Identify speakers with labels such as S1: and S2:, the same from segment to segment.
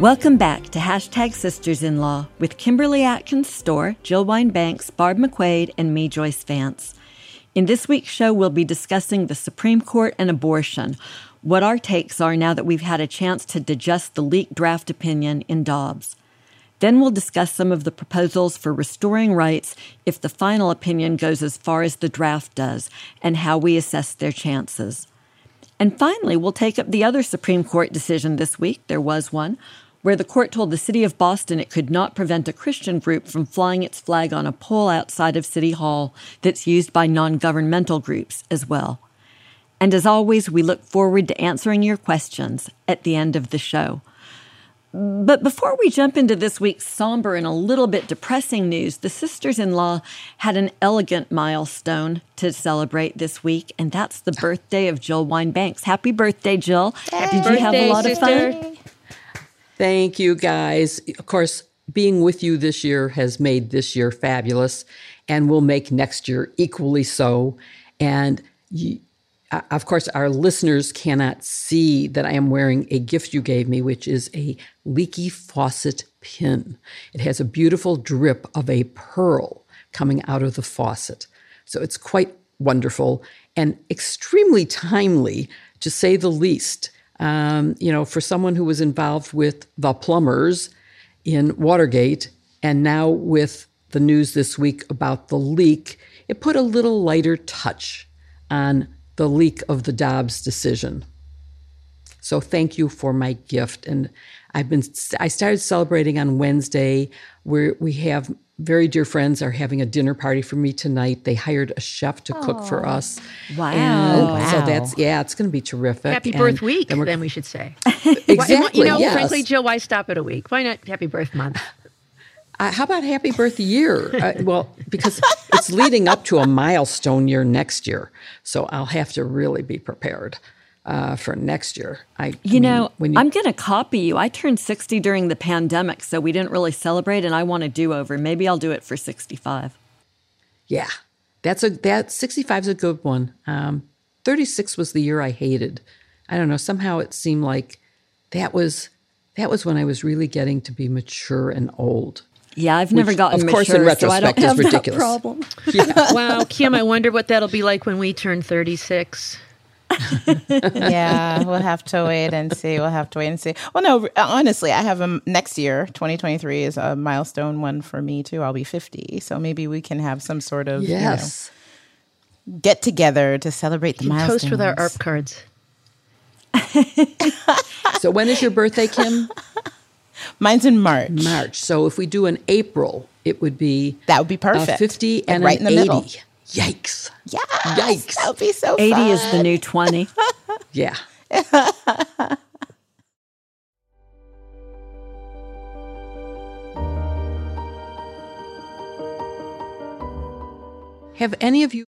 S1: Welcome back to Hashtag Sisters in Law with Kimberly Atkins Stohr, Jill Wine Banks, Barb McQuade, and me, Joyce Vance. In this week's show, we'll be discussing the Supreme Court and abortion, what our takes are now that we've had a chance to digest the leaked draft opinion in Dobbs. Then we'll discuss some of the proposals for restoring rights if the final opinion goes as far as the draft does, and how we assess their chances. And finally, we'll take up the other Supreme Court decision this week. There was one where the court told the city of Boston it could not prevent a Christian group from flying its flag on a pole outside of City Hall that's used by non governmental groups as well. And as always, we look forward to answering your questions at the end of the show. But before we jump into this week's somber and a little bit depressing news, the sisters in law had an elegant milestone to celebrate this week, and that's the birthday of Jill Wine Banks. Happy birthday, Jill. Did you have a lot of fun?
S2: Thank you, guys. Of course, being with you this year has made this year fabulous and will make next year equally so. And uh, of course, our listeners cannot see that I am wearing a gift you gave me, which is a leaky faucet pin. It has a beautiful drip of a pearl coming out of the faucet. So it's quite wonderful and extremely timely, to say the least. Um, you know, for someone who was involved with the plumbers in Watergate and now with the news this week about the leak, it put a little lighter touch on the leak of the Dobbs decision. So thank you for my gift. And I've been I started celebrating on Wednesday where we have very dear friends are having a dinner party for me tonight. They hired a chef to cook for us.
S1: Wow.
S2: And so that's yeah, it's going to be terrific.
S3: Happy
S2: And
S3: birth week,
S2: then
S3: then,
S2: we're-
S3: we should say.
S2: Exactly.
S3: You know,
S2: yes.
S3: frankly, Jill, why stop at a week? Why not happy birth month?
S2: Uh, how about happy birth year? Uh, well, because it's leading up to a milestone year next year, so I'll have to really be prepared uh, for next year. I, I
S1: You
S2: mean,
S1: know,
S2: when you,
S1: I'm going to copy you. I turned 60 during the pandemic, so we didn't really celebrate, and I want a do over. Maybe I'll do it for 65.
S2: yeah, that's a that 65 is a good one. Um, 36 was the year I hated. I don't know. Somehow it seemed like that was that was when I was really getting to be mature and old.
S1: Yeah, I've never
S2: Which,
S1: gotten
S2: of course, in
S1: mature, so I don't
S2: retrospect, is
S1: have that
S2: ridiculous.
S1: problem.
S3: wow, Kim, I wonder what that'll be like when we turn 36.
S4: yeah, we'll have to wait and see. We'll have to wait and see. Well, no, uh, honestly, I have a next year. 2023 is a milestone one for me too. I'll be 50, so maybe we can have some sort of you know,
S2: Yes.
S4: get together to celebrate the
S3: We can
S4: milestones.
S3: toast with our ARP cards.
S2: So when is your birthday, Kim?
S4: Mine's in March.
S2: March. So if we do an April, it would be
S4: That would be
S2: a
S4: perfect.
S2: 50
S4: Like
S2: and
S4: right
S2: an
S4: in the
S2: 80.
S4: middle.
S2: Yikes.
S4: Yeah,
S2: Yikes.
S4: That would be so
S1: 80
S4: fun.
S1: is the new 20.
S2: Yeah. Have any of you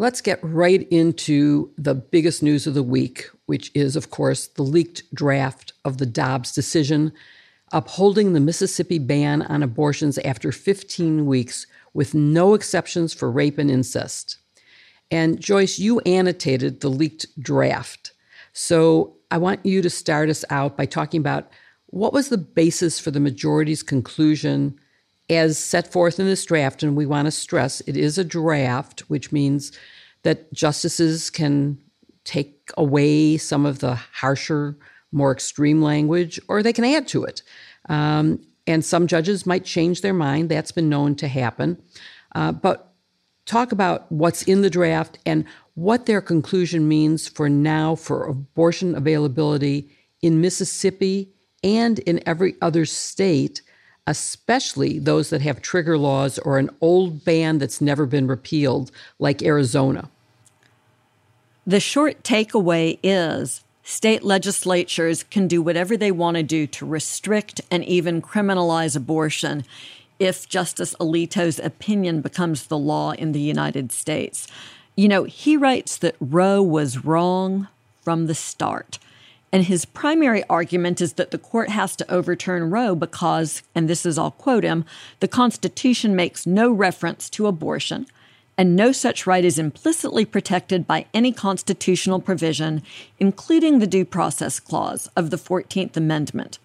S2: Let's get right into the biggest news of the week, which is, of course, the leaked draft of the Dobbs decision upholding the Mississippi ban on abortions after 15 weeks with no exceptions for rape and incest. And Joyce, you annotated the leaked draft. So I want you to start us out by talking about what was the basis for the majority's conclusion as set forth in this draft. And we want to stress it is a draft, which means that justices can take away some of the harsher, more extreme language, or they can add to it. Um, and some judges might change their mind. That's been known to happen. Uh, but talk about what's in the draft and what their conclusion means for now for abortion availability in Mississippi and in every other state, especially those that have trigger laws or an old ban that's never been repealed, like Arizona.
S1: The short takeaway is state legislatures can do whatever they want to do to restrict and even criminalize abortion if Justice Alito's opinion becomes the law in the United States. You know, he writes that Roe was wrong from the start. And his primary argument is that the court has to overturn Roe because, and this is I'll quote him, the Constitution makes no reference to abortion, and no such right is implicitly protected by any constitutional provision, including the Due Process Clause of the 14th Amendment.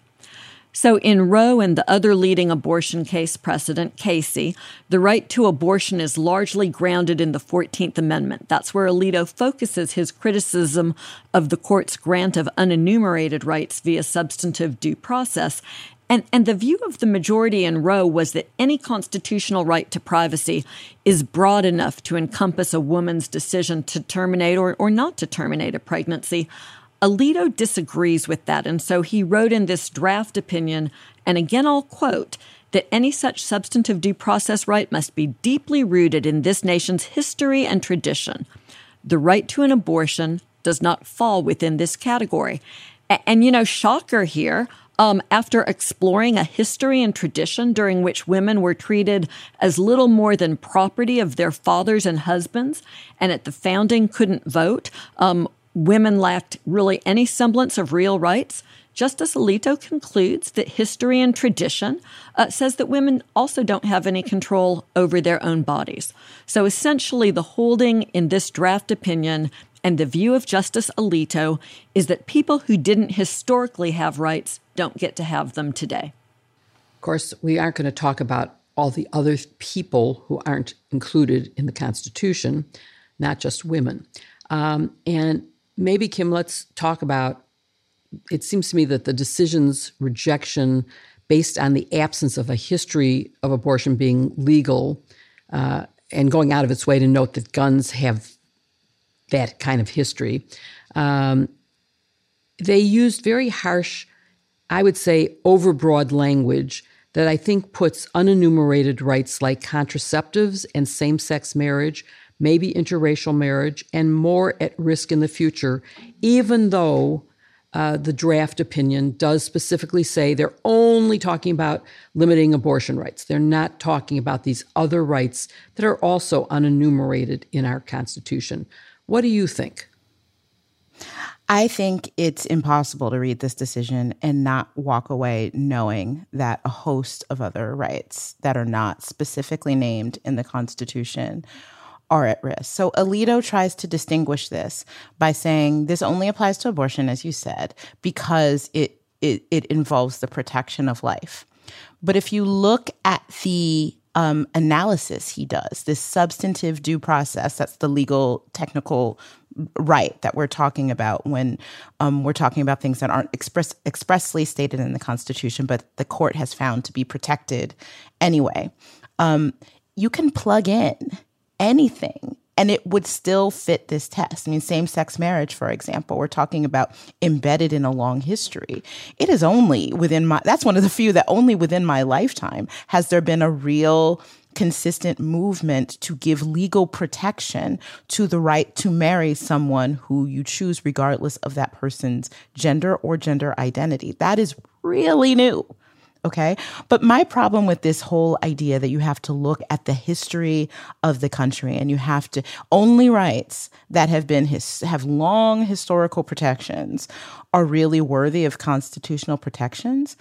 S1: So, in Roe and the other leading abortion case precedent, Casey, the right to abortion is largely grounded in the 14th Amendment. That's where Alito focuses his criticism of the court's grant of unenumerated rights via substantive due process. And, and the view of the majority in Roe was that any constitutional right to privacy is broad enough to encompass a woman's decision to terminate or, or not to terminate a pregnancy. Alito disagrees with that, and so he wrote in this draft opinion, and again I'll quote, that any such substantive due process right must be deeply rooted in this nation's history and tradition. The right to an abortion does not fall within this category. And, you know, shocker here, um, after exploring a history and tradition during which women were treated as little more than property of their fathers and husbands, and at the founding couldn't vote, um, women lacked really any semblance of real rights, Justice Alito concludes that history and tradition uh, says that women also don't have any control over their own bodies. So essentially, the holding in this draft opinion and the view of Justice Alito is that people who didn't historically have rights don't get to have them today.
S2: Of course, we aren't going to talk about all the other people who aren't included in the Constitution, not just women. Um, and maybe, Kim, let's talk about it seems to me that the decision's rejection based on the absence of a history of abortion being legal uh, and going out of its way to note that guns have that kind of history. Um, they used very harsh, I would say, overbroad language that I think puts unenumerated rights like contraceptives and same sex marriage maybe interracial marriage, and more at risk in the future, even though uh, the draft opinion does specifically say they're only talking about limiting abortion rights. They're not talking about these other rights that are also unenumerated in our Constitution. What do you think?
S4: I think it's impossible to read this decision and not walk away knowing that a host of other rights that are not specifically named in the Constitution are at risk. So Alito tries to distinguish this by saying this only applies to abortion, as you said, because it, it, it involves the protection of life. But if you look at the um, analysis he does, this substantive due process, that's the legal technical right that we're talking about when um, we're talking about things that aren't express, expressly stated in the Constitution, but the court has found to be protected anyway. Um, you can plug in anything and it would still fit this test. I mean, same sex marriage, for example, we're talking about embedded in a long history. It is only within my, that's one of the few that only within my lifetime has there been a real consistent movement to give legal protection to the right to marry someone who you choose, regardless of that person's gender or gender identity. That is really new. Okay. But my problem with this whole idea that you have to look at the history of the country and you have to only rights that have been his, have long historical protections are really worthy of constitutional protections.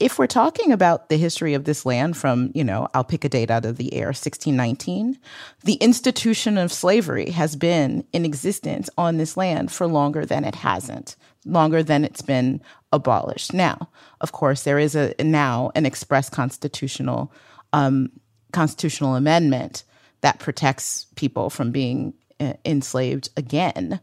S4: If we're talking about the history of this land from, you know, I'll pick a date out of the air, 1619, the institution of slavery has been in existence on this land for longer than it hasn't longer than it's been abolished. Now, of course, there is a now an express constitutional um, constitutional amendment that protects people from being uh, enslaved again.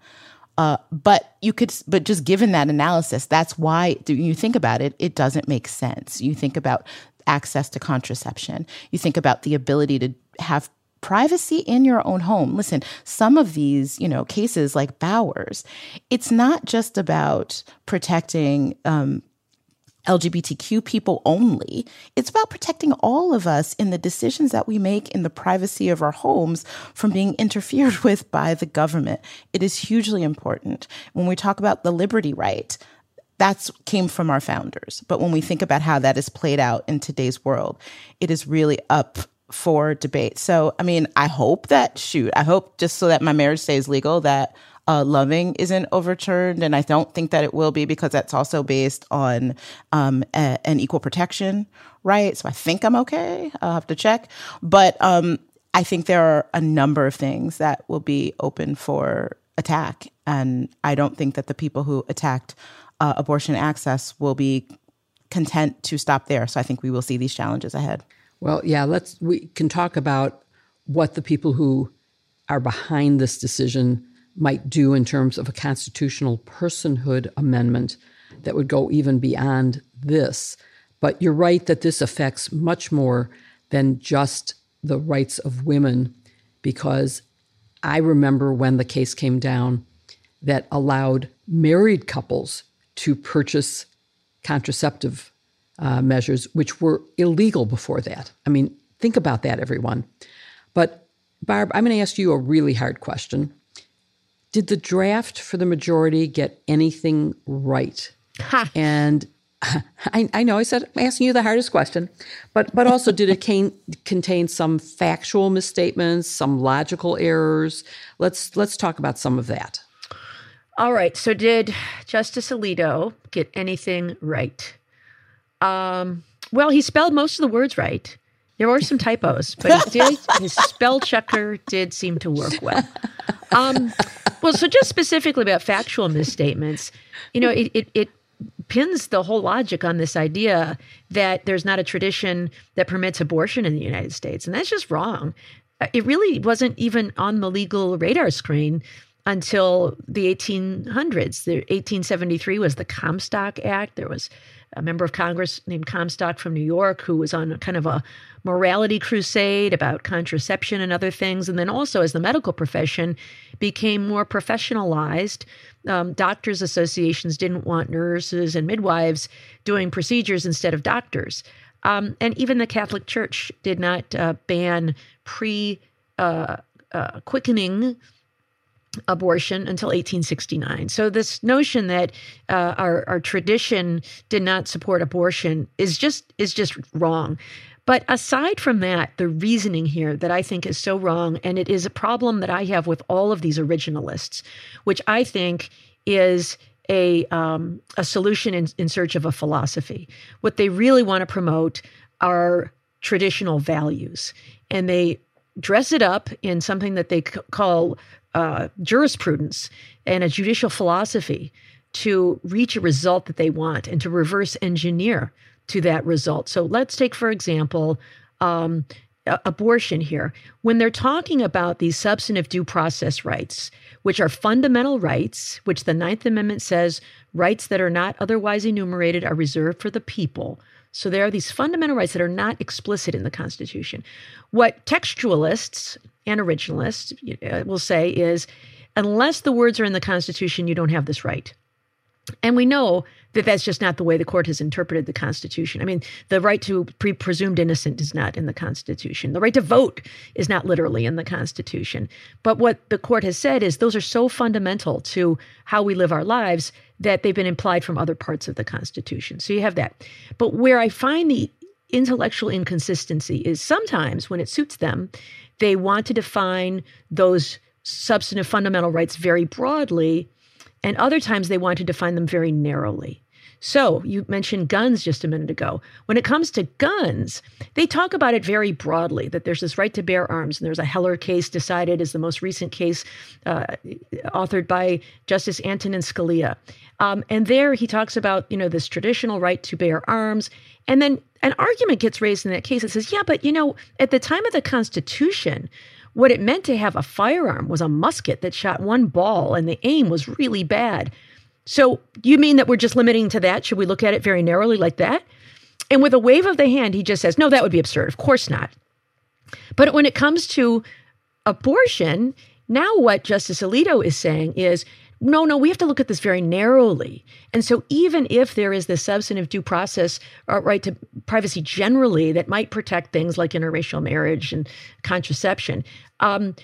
S4: Uh, but you could, but just given that analysis, that's why you think about it, it doesn't make sense. You think about access to contraception. You think about the ability to have privacy in your own home. Listen, some of these, you know, cases like Bowers, it's not just about protecting um, LGBTQ people only. It's about protecting all of us in the decisions that we make in the privacy of our homes from being interfered with by the government. It is hugely important. When we talk about the liberty right, that's came from our founders. But when we think about how that is played out in today's world, it is really up for debate. So, I mean, I hope that, shoot, I hope just so that my marriage stays legal, that uh, loving isn't overturned. And I don't think that it will be because that's also based on um, a, an equal protection right. So I think I'm okay. I'll have to check. But um, I think there are a number of things that will be open for attack. And I don't think that the people who attacked uh, abortion access will be content to stop there. So I think we will see these challenges ahead.
S2: Well, yeah, let's we can talk about what the people who are behind this decision might do in terms of a constitutional personhood amendment that would go even beyond this. But you're right that this affects much more than just the rights of women, because I remember when the case came down that allowed married couples to purchase contraceptive uh, measures, which were illegal before that. I mean, think about that, everyone. But, Barb, I'm going to ask you a really hard question. Did the draft for the majority get anything right? Ha. And I, I, know I said I'm asking you the hardest question, but but also did it can, contain some factual misstatements, some logical errors? Let's let's talk about some of that.
S3: All right. So did Justice Alito get anything right? Um, well, he spelled most of the words right. There were some typos, but he did, his spell checker did seem to work well. Um, well, so just specifically about factual misstatements, you know, it, it, it pins the whole logic on this idea that there's not a tradition that permits abortion in the United States. And that's just wrong. It really wasn't even on the legal radar screen until the 1800s. The 1873 was the Comstock Act. There was a member of Congress named Comstock from New York who was on kind of a morality crusade about contraception and other things. And then also, as the medical profession became more professionalized, um, doctors' associations didn't want nurses and midwives doing procedures instead of doctors. Um, and even the Catholic Church did not uh, ban pre uh, uh, quickening abortion until 1869. So this notion that uh, our, our tradition did not support abortion is just is just wrong. But aside from that, the reasoning here that I think is so wrong, and it is a problem that I have with all of these originalists, which I think is a um, a solution in, in search of a philosophy. What they really want to promote are traditional values, and they dress it up in something that they c- call uh, jurisprudence and a judicial philosophy to reach a result that they want and to reverse engineer to that result. So let's take, for example, um, abortion here. When they're talking about these substantive due process rights, which are fundamental rights, which the Ninth Amendment says rights that are not otherwise enumerated are reserved for the people. So there are these fundamental rights that are not explicit in the Constitution. What textualists and originalists will say is unless the words are in the Constitution, you don't have this right. And we know that that's just not the way the court has interpreted the Constitution. I mean, the right to be presumed innocent is not in the Constitution. The right to vote is not literally in the Constitution. But what the court has said is those are so fundamental to how we live our lives that they've been implied from other parts of the Constitution. So you have that. But where I find the intellectual inconsistency is sometimes when it suits them, they want to define those substantive fundamental rights very broadly, and other times they want to define them very narrowly. So, you mentioned guns just a minute ago. When it comes to guns, they talk about it very broadly that there's this right to bear arms, and there's a Heller case decided as the most recent case uh, authored by Justice Antonin Scalia. Um, and there he talks about, you know, this traditional right to bear arms. And then an argument gets raised in that case that says, yeah, but, you know, at the time of the Constitution, what it meant to have a firearm was a musket that shot one ball and the aim was really bad. So you mean that we're just limiting to that? Should we look at it very narrowly like that? And with a wave of the hand, he just says, no, that would be absurd. Of course not. But when it comes to abortion, now what Justice Alito is saying is no, no, we have to look at this very narrowly. And so, even if there is the substantive due process uh, right to privacy generally that might protect things like interracial marriage and contraception, um,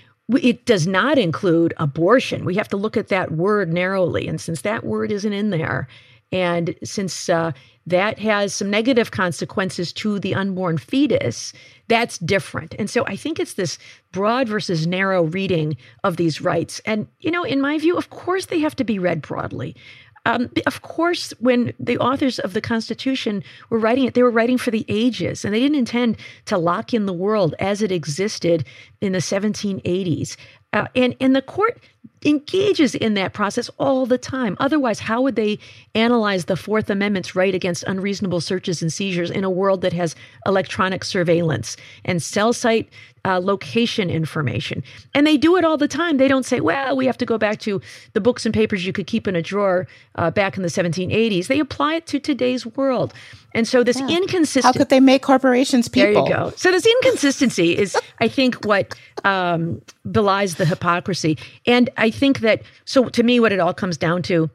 S3: it does not include abortion. We have to look at that word narrowly. And since that word isn't in there, and since uh, that has some negative consequences to the unborn fetus, that's different. And so I think it's this broad versus narrow reading of these rights. And, you know, in my view, of course they have to be read broadly. Um, of course, when the authors of the Constitution were writing it, they were writing for the ages, and they didn't intend to lock in the world as it existed in the 1780s. Uh, and and the court engages in that process all the time. Otherwise, how would they analyze the Fourth Amendment's right against unreasonable searches and seizures in a world that has electronic surveillance and cell site uh, location information? And they do it all the time. They don't say, well, we have to go back to the books and papers you could keep in a drawer uh, back in the 1780s. They apply it to today's world. And so this yeah. inconsistency.
S4: How could they make corporations people?
S3: There you go. So this inconsistency is, I think, what um, belies the hypocrisy. And I think that, so to me, what it all comes down to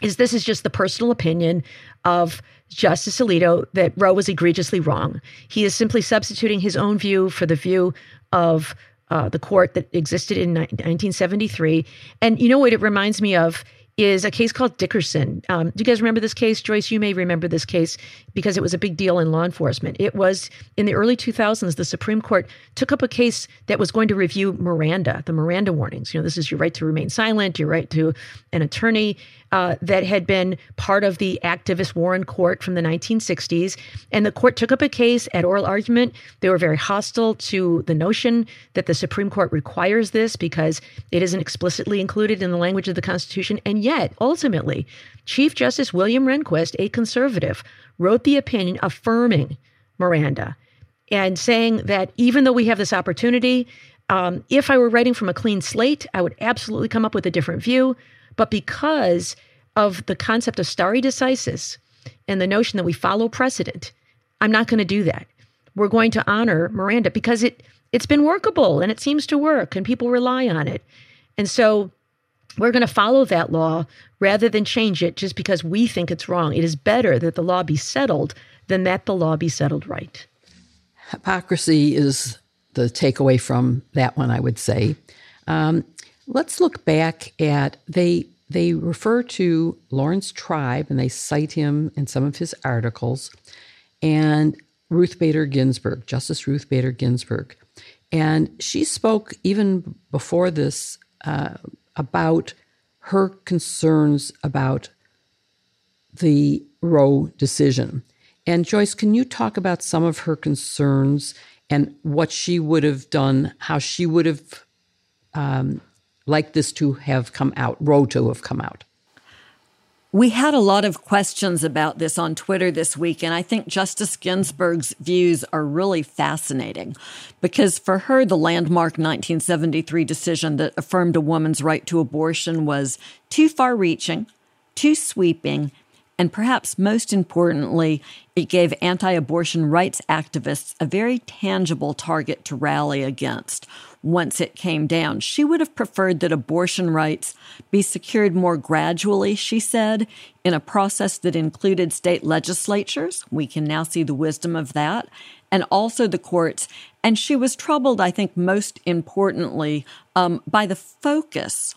S3: is this is just the personal opinion of Justice Alito that Roe was egregiously wrong. He is simply substituting his own view for the view of uh, the court that existed in 1973. And you know what it reminds me of? is a case called Dickerson. Um, do you guys remember this case? Joyce, you may remember this case because it was a big deal in law enforcement. It was in the early 2000s, the Supreme Court took up a case that was going to review Miranda, the Miranda warnings. You know, this is your right to remain silent, your right to an attorney uh, that had been part of the activist Warren Court from the 1960s. And the court took up a case at oral argument. They were very hostile to the notion that the Supreme Court requires this because it isn't explicitly included in the language of the Constitution. And yet, ultimately, Chief Justice William Rehnquist, a conservative, wrote the opinion affirming Miranda and saying that even though we have this opportunity, um, if I were writing from a clean slate, I would absolutely come up with a different view. But because of the concept of stare decisis and the notion that we follow precedent, I'm not going to do that. We're going to honor Miranda because it it's been workable and it seems to work and people rely on it. And so we're going to follow that law rather than change it just because we think it's wrong. It is better that the law be settled than that the law be settled right.
S2: Hypocrisy is the takeaway from that one, I would say. Um, Let's look back at they they refer to Laurence Tribe and they cite him in some of his articles and Ruth Bader Ginsburg, Justice Ruth Bader Ginsburg. And she spoke even before this uh, about her concerns about the Roe decision. And Joyce, can you talk about some of her concerns and what she would have done, how she would have um, like this to have come out, Roe to have come out?
S1: We had a lot of questions about this on Twitter this week, and I think Justice Ginsburg's views are really fascinating because for her, the landmark 1973 decision that affirmed a woman's right to abortion was too far reaching, too sweeping, and perhaps most importantly, it gave anti abortion rights activists a very tangible target to rally against once it came down. She would have preferred that abortion rights be secured more gradually, she said, in a process that included state legislatures. We can now see the wisdom of that, and also the courts. And she was troubled, I think, most importantly, um, by the focus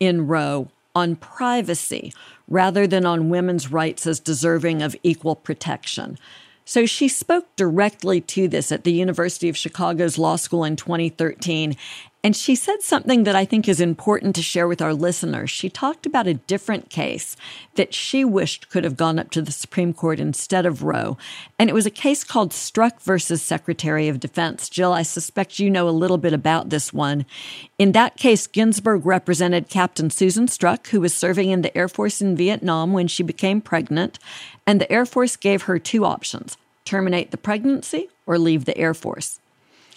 S1: in Roe on privacy rather than on women's rights as deserving of equal protection. So she spoke directly to this at the University of Chicago's law school in 2013. And she said something that I think is important to share with our listeners. She talked about a different case that she wished could have gone up to the Supreme Court instead of Roe. And it was a case called Struck versus Secretary of Defense. Jill, I suspect you know a little bit about this one. In that case, Ginsburg represented Captain Susan Struck, who was serving in the Air Force in Vietnam when she became pregnant. And the Air Force gave her two options terminate the pregnancy or leave the Air Force.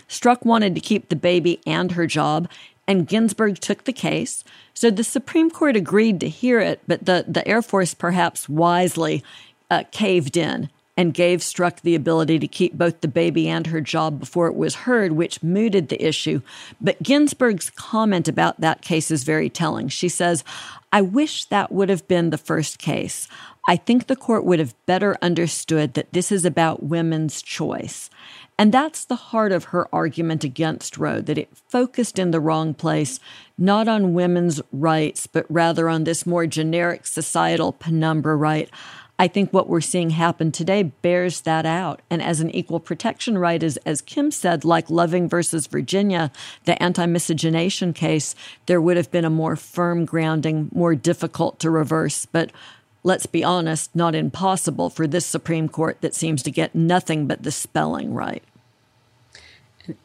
S1: Struck wanted to keep the baby and her job, and Ginsburg took the case. So the Supreme Court agreed to hear it, but the, the Air Force perhaps wisely uh, caved in and gave Struck the ability to keep both the baby and her job before it was heard, which mooted the issue. But Ginsburg's comment about that case is very telling. She says, I wish that would have been the first case. I think the court would have better understood that this is about women's choice. And that's the heart of her argument against Roe, that it focused in the wrong place, not on women's rights, but rather on this more generic societal penumbra right. I think what we're seeing happen today bears that out. And as an equal protection right, as, as Kim said, like Loving versus Virginia, the anti miscegenation case, there would have been a more firm grounding, more difficult to reverse. But let's be honest, not impossible for this Supreme Court that seems to get nothing but the spelling right.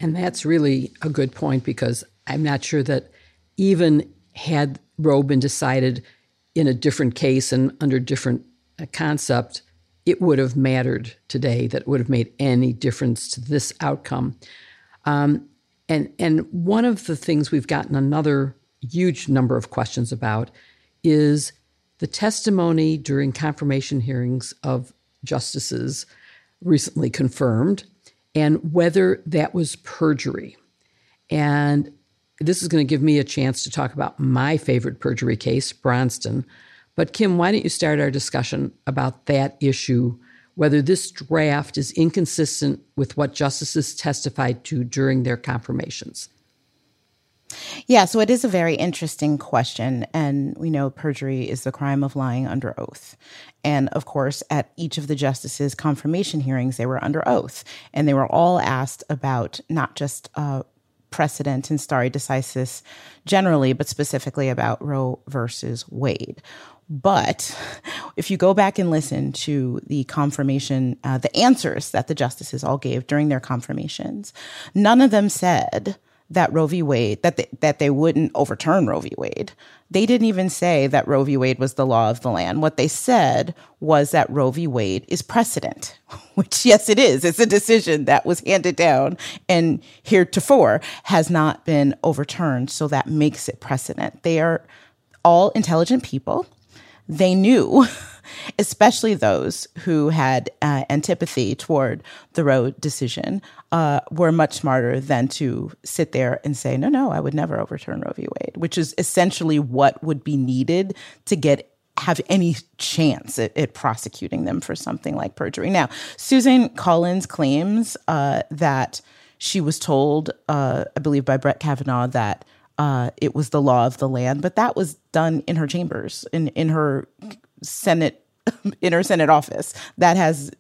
S2: And that's really a good point because I'm not sure that even had Roe been decided in a different case and under different concept, it would have mattered today, that would have made any difference to this outcome. Um, and, and one of the things we've gotten another huge number of questions about is the testimony during confirmation hearings of justices recently confirmed and whether that was perjury. And this is going to give me a chance to talk about my favorite perjury case, Bronston. But Kim, why don't you start our discussion about that issue, whether this draft is inconsistent with what justices testified to during their confirmations?
S4: Yeah, so it is a very interesting question. And we know perjury is the crime of lying under oath. And of course, at each of the justices' confirmation hearings, they were under oath. And they were all asked about not just uh, precedent and stare decisis generally, but specifically about Roe versus Wade. But if you go back and listen to the confirmation, uh, the answers that the justices all gave during their confirmations, none of them said, that Roe v. Wade that they, that they wouldn't overturn Roe v. Wade. They didn't even say that Roe v. Wade was the law of the land. What they said was that Roe v. Wade is precedent, which yes, it is. It's a decision that was handed down and heretofore has not been overturned. So that makes it precedent. They are all intelligent people. They knew especially those who had uh, antipathy toward the Roe decision, uh, were much smarter than to sit there and say, no, no, I would never overturn Roe v. Wade, which is essentially what would be needed to get have any chance at, at, prosecuting them for something like perjury. Now, Susan Collins claims uh, that she was told, uh, I believe by Brett Kavanaugh, that uh, it was the law of the land, but that was done in her chambers, in in her Senate in her Senate office. That has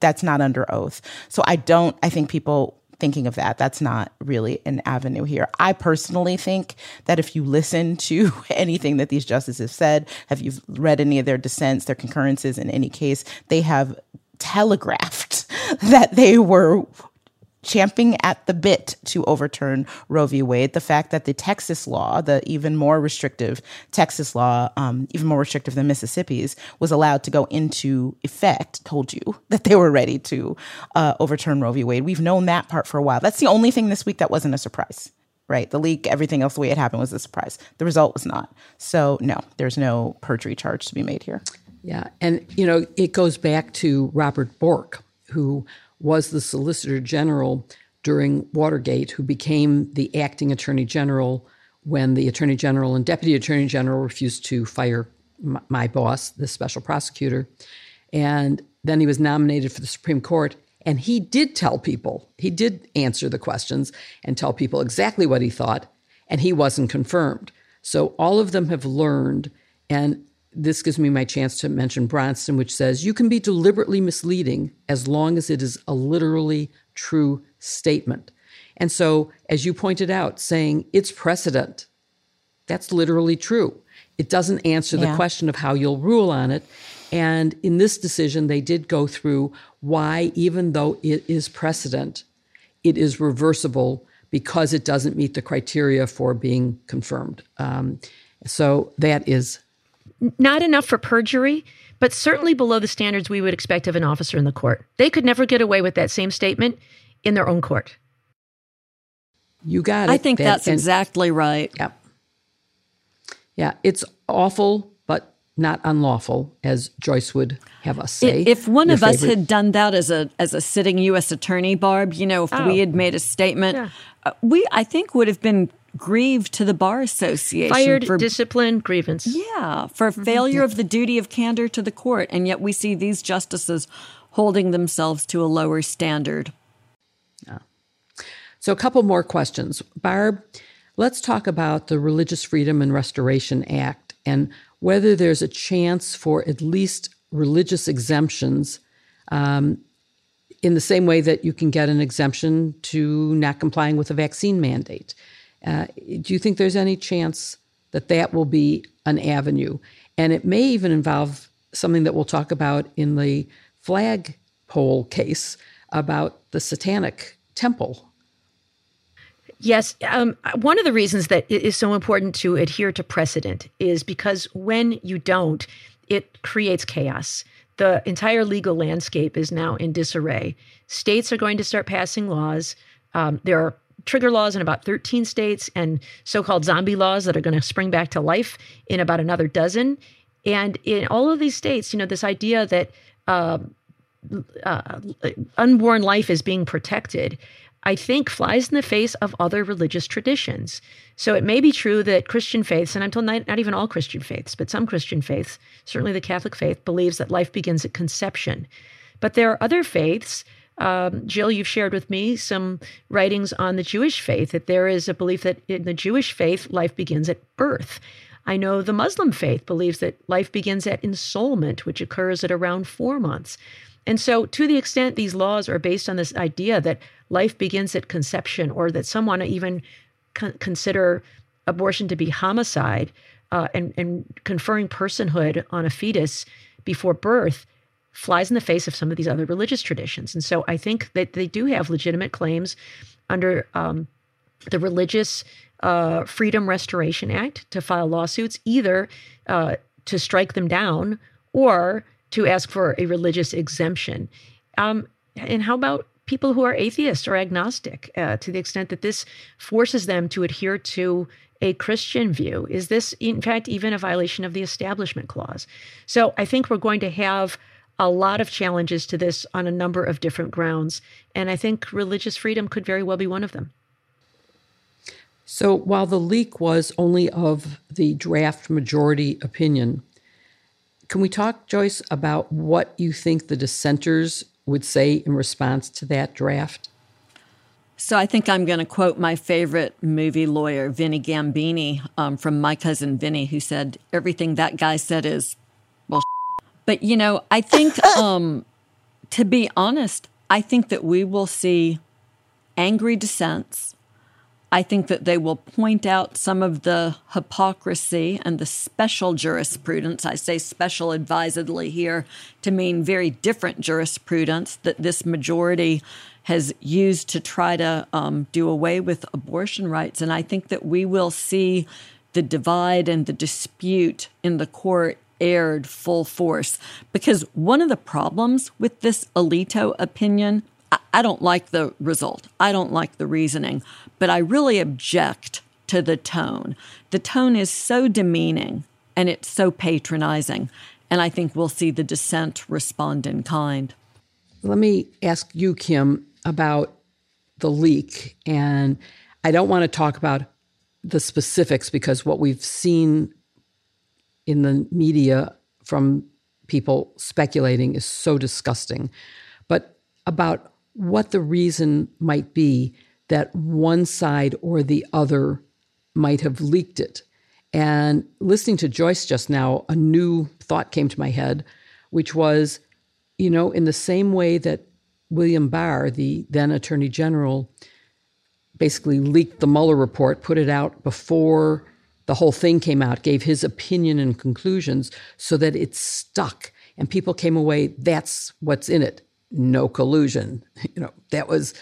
S4: that's not under oath. So I don't. I think people thinking of that that's not really an avenue here. I personally think that if you listen to anything that these justices said, have you read any of their dissents, their concurrences in any case, they have telegraphed that they were champing at the bit to overturn Roe v. Wade. The fact that the Texas law, the even more restrictive Texas law, um, even more restrictive than Mississippi's, was allowed to go into effect, told you that they were ready to uh, overturn Roe v. Wade. We've known that part for a while. That's the only thing this week that wasn't a surprise. Right. The leak, everything else, the way it happened was a surprise. The result was not. So, no, there's no perjury charge to be made here.
S2: Yeah. And, you know, it goes back to Robert Bork, who was the Solicitor General during Watergate, who became the acting Attorney General when the Attorney General and Deputy Attorney General refused to fire my, boss, the special prosecutor. And then he was nominated for the Supreme Court. And he did tell people, he did answer the questions and tell people exactly what he thought, and he wasn't confirmed. So all of them have learned, and this gives me my chance to mention Bronston, which says you can be deliberately misleading as long as it is a literally true statement. And so, as you pointed out, saying it's precedent, that's literally true. It doesn't answer yeah. the question of how you'll rule on it. And in this decision, they did go through why, even though it is precedent, it is reversible because it doesn't meet the criteria for being confirmed. Um, so that is
S3: not enough for perjury, but certainly below the standards we would expect of an officer in the court. They could never get away with that same statement in their own court.
S2: You got it.
S1: I think that, that's exactly right.
S2: Yeah. Yeah, it's awful, but not unlawful, as Joyce would have us say.
S1: If one
S2: Your
S1: of us had done that as a as a sitting U.S. attorney, Barb, you know, if
S3: Oh.
S1: we had made a statement,
S3: Yeah.
S1: uh, we I think would have been grieved to the bar association
S3: Fired,
S1: for
S3: discipline, grievance.
S1: yeah for failure of the duty of candor to the court, and yet we see these justices holding themselves to a lower standard. Yeah.
S2: So, a couple more questions. Barb, let's talk about the Religious Freedom and Restoration Act and whether there's a chance for at least religious exemptions um, in the same way that you can get an exemption to not complying with a vaccine mandate. Uh, do you think there's any chance that that will be an avenue? And it may even involve something that we'll talk about in the flagpole case about the Satanic Temple.
S3: Yes. Um, one of the reasons that it is so important to adhere to precedent is because when you don't, it creates chaos. The entire legal landscape is now in disarray. States are going to start passing laws. Um, there are trigger laws in about 13 states and so called zombie laws that are going to spring back to life in about another dozen. And in all of these states, you know, this idea that uh, uh, unborn life is being protected, I think flies in the face of other religious traditions. So it may be true that Christian faiths, and I'm told not, not even all Christian faiths, but some Christian faiths, certainly the Catholic faith, believes that life begins at conception. But there are other faiths. Um, Jill, you've shared with me some writings on the Jewish faith that there is a belief that in the Jewish faith, life begins at birth. I know the Muslim faith believes that life begins at ensoulment, which occurs at around four months. And so, to the extent these laws are based on this idea that life begins at conception, or that someone even con- consider abortion to be homicide uh, and, and conferring personhood on a fetus before birth, flies in the face of some of these other religious traditions. And so, I think that they do have legitimate claims under um, the Religious uh, Freedom Restoration Act to file lawsuits, either uh, to strike them down or to ask for a religious exemption. Um, and how about people who are atheists or agnostic uh, to the extent that this forces them to adhere to a Christian view? Is this, in fact, even a violation of the Establishment Clause? So I think we're going to have a lot of challenges to this on a number of different grounds. And I think religious freedom could very well be one of them.
S2: So while the leak was only of the draft majority opinion, can we talk, Joyce, about what you think the dissenters would say in response to that draft?
S1: So I think I'm going to quote my favorite movie lawyer, Vinny Gambini, um, from My Cousin Vinny, who said, Everything that guy said is, well, but you know, I think, um, to be honest, I think that we will see angry dissents. I think that they will point out some of the hypocrisy and the special jurisprudence. I say special advisedly here to mean very different jurisprudence that this majority has used to try to um, do away with abortion rights. And I think that we will see the divide and the dispute in the court aired full force. Because one of the problems with this Alito opinion I don't like the result. I don't like the reasoning, but I really object to the tone. The tone is so demeaning and it's so patronizing. And I think we'll see the dissent respond in kind.
S2: Let me ask you, Kim, about the leak. And I don't want to talk about the specifics because what we've seen in the media from people speculating is so disgusting. But about what the reason might be that one side or the other might have leaked it. And listening to Joyce just now, a new thought came to my head, which was, you know, in the same way that William Barr, the then Attorney General, basically leaked the Mueller report, put it out before the whole thing came out, gave his opinion and conclusions so that it stuck and people came away, that's what's in it no collusion. You know, that was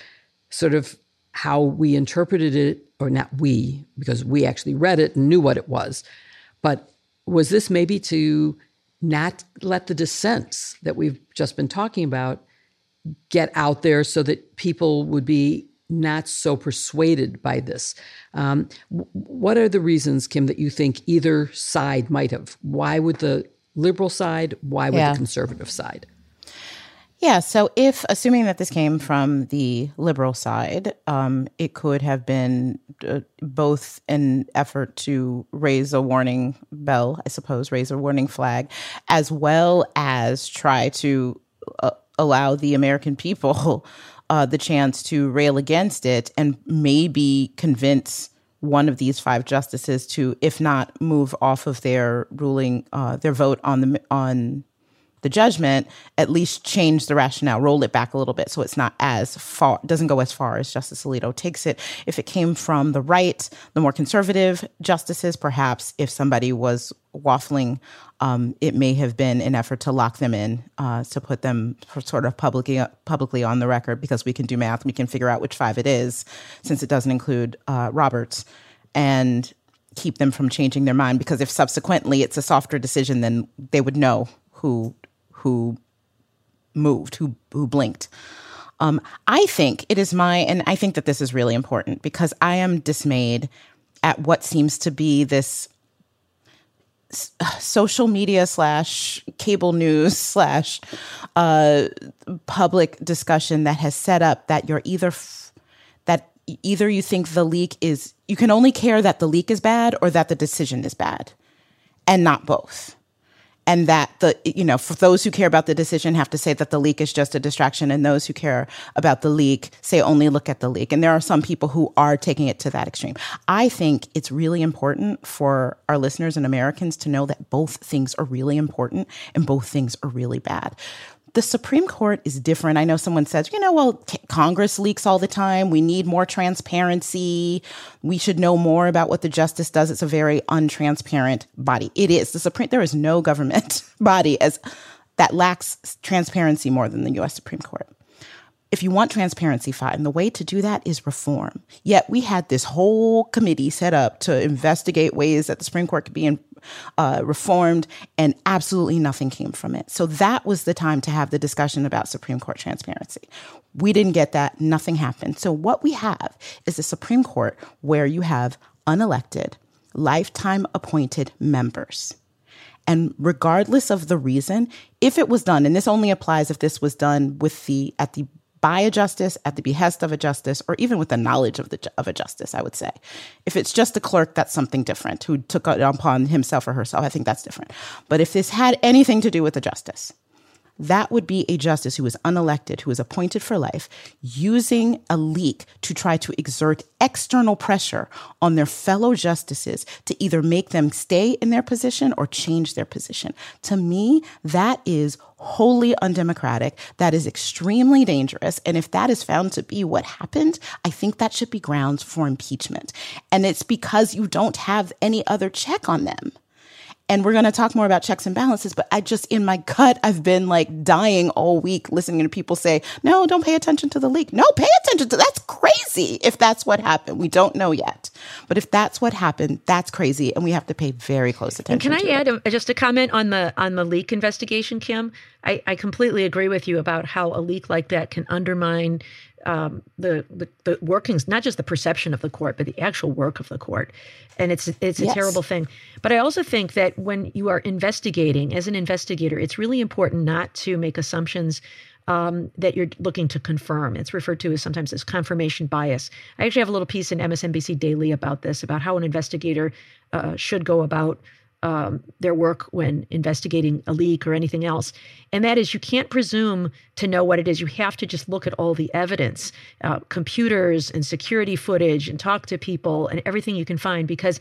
S2: sort of how we interpreted it, or not we, because we actually read it and knew what it was. But was this maybe to not let the dissents that we've just been talking about get out there so that people would be not so persuaded by this? Um, what are the reasons, Kim, that you think either side might have? Why would the liberal side? Why would
S4: Yeah.
S2: the conservative side?
S4: Yeah, so if assuming that this came from the liberal side, um, it could have been uh, both an effort to raise a warning bell, I suppose, raise a warning flag, as well as try to uh, allow the American people uh, the chance to rail against it and maybe convince one of these five justices to, if not move off of their ruling, uh, their vote on the on the judgment, at least change the rationale, roll it back a little bit so it's not as far, doesn't go as far as Justice Alito takes it. If it came from the right, the more conservative justices, perhaps if somebody was waffling, um, it may have been an effort to lock them in, uh, to put them sort of publicly publicly on the record because we can do math, we can figure out which five it is, since it doesn't include uh, Roberts, and keep them from changing their mind. Because if subsequently it's a softer decision, then they would know who who moved, who who blinked. Um, I think it is my, and I think that this is really important because I am dismayed at what seems to be this social media slash cable news slash uh, public discussion that has set up that you're either f- that either you think the leak is you can only care that the leak is bad or that the decision is bad, and not both and that the you know for those who care about the decision have to say that the leak is just a distraction. And those who care about the leak say only look at the leak. And there are some people who are taking it to that extreme. I think it's really important for our listeners and americans to know that both things are really important and both things are really bad the Supreme Court is different. I know someone says, you know, well, c- Congress leaks all the time. We need more transparency. We should know more about what the justice does. It's a very untransparent body. It is. The Supreme there is no government body as that lacks transparency more than the US Supreme Court. If you want transparency, fine. The way to do that is reform. Yet we had this whole committee set up to investigate ways that the Supreme Court could be in, uh, reformed, and absolutely nothing came from it. So that was the time to have the discussion about Supreme Court transparency. We didn't get that. Nothing happened. So what we have is a Supreme Court where you have unelected, lifetime appointed members. And regardless of the reason, if it was done, and this only applies if this was done with the at the by a justice, at the behest of a justice, or even with the knowledge of the of a justice, I would say. If it's just a clerk, that's something different who took it upon himself or herself. I think that's different. But if this had anything to do with a justice, that would be a justice who is unelected, who is appointed for life, using a leak to try to exert external pressure on their fellow justices to either make them stay in their position or change their position. To me, that is wholly undemocratic. That is extremely dangerous. And if that is found to be what happened, I think that should be grounds for impeachment. And it's because you don't have any other check on them. And we're going to talk more about checks and balances, but I just, in my gut, I've been like dying all week listening to people say, no, don't pay attention to the leak. No, pay attention to that's crazy if that's what happened. We don't know yet. But if that's what happened, that's crazy. And we have to pay very close attention
S3: Can I add a, just a comment on the on the leak investigation, Kim? I, I completely agree with you about how a leak like that can undermine um, the, the the workings, not just the perception of the court, but the actual work of the court, and it's it's a
S4: Yes.
S3: terrible thing. But I also think that when you are investigating, as an investigator, it's really important not to make assumptions um, that you're looking to confirm. It's referred to as sometimes as confirmation bias. I actually have a little piece in MSNBC Daily about this, about how an investigator uh, should go about um, their work when investigating a leak or anything else. And that is, you can't presume to know what it is. You have to just look at all the evidence, uh, computers and security footage, and talk to people and everything you can find because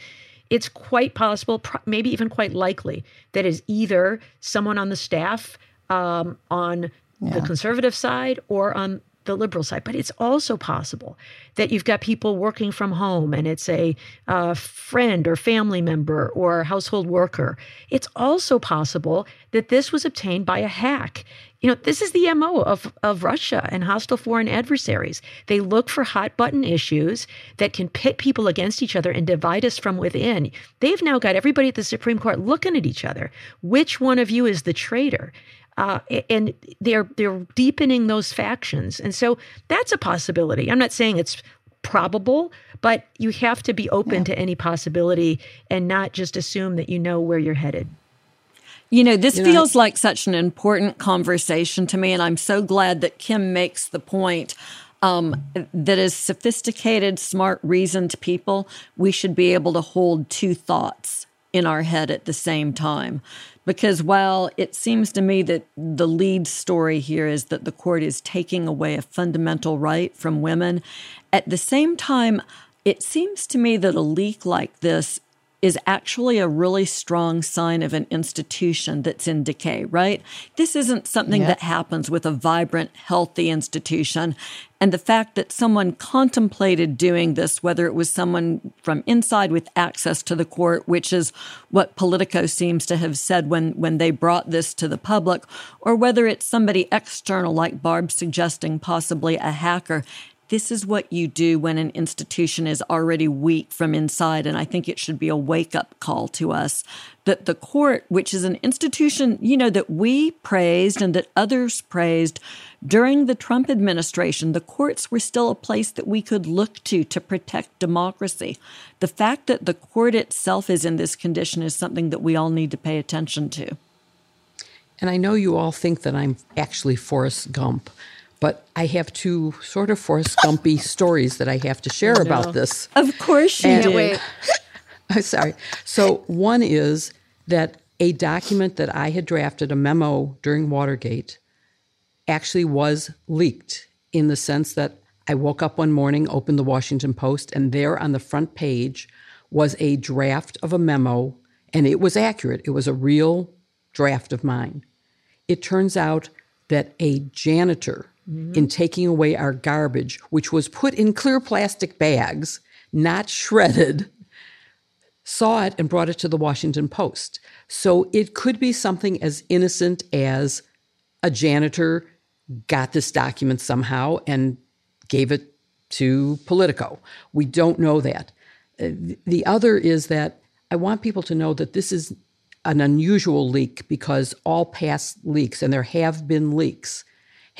S3: it's quite possible, maybe even quite likely, that is either someone on the staff um, on the conservative side or on the liberal side. But it's also possible that you've got people working from home and it's a uh, friend or family member or household worker. It's also possible that this was obtained by a hack. You know, this is the MO of, of Russia and hostile foreign adversaries. They look for hot button issues that can pit people against each other and divide us from within. They've now got everybody at the Supreme Court looking at each other. Which one of you is the traitor? Uh, and they're they're deepening those factions, and so that's a possibility. I'm not saying it's probable, but you have to be open to any possibility and not just assume that you know where you're headed.
S1: You know, this
S2: You know,
S1: feels like such an important conversation to me, and I'm so glad that Kim makes the point um, that as sophisticated, smart, reasoned people, we should be able to hold two thoughts in our head at the same time. Because while it seems to me that the lead story here is that the court is taking away a fundamental right from women, at the same time, it seems to me that a leak like this is actually a really strong sign of an institution that's in decay, right? This isn't something
S4: Yeah.
S1: that happens with a vibrant, healthy institution. And the fact that someone contemplated doing this, whether it was someone from inside with access to the court, which is what Politico seems to have said when, when they brought this to the public, or whether it's somebody external like Barb suggesting possibly a hacker, this is what you do when an institution is already weak from inside. And I think it should be a wake up call to us that the court, which is an institution, you know, that we praised and that others praised during the Trump administration, the courts were still a place that we could look to to protect democracy. The fact that the court itself is in this condition is something that we all need to pay attention to.
S2: And I know you all think that I'm actually Forrest Gump, but I have two sort of Forrest Gumpy stories that I have to share about this.
S1: Of course you
S2: And-.
S3: Wait.
S2: I'm sorry. So one is that a document that I had drafted, a memo during Watergate, actually was leaked in the sense that I woke up one morning, opened the Washington Post, and there on the front page was a draft of a memo, and it was accurate. It was a real draft of mine. It turns out that a janitor, in taking away our garbage, which was put in clear plastic bags, not shredded, saw it and brought it to the Washington Post. So it could be something as innocent as a janitor got this document somehow and gave it to Politico. We don't know that. Uh, The other is that I want people to know that this is an unusual leak because all past leaks, and there have been leaks,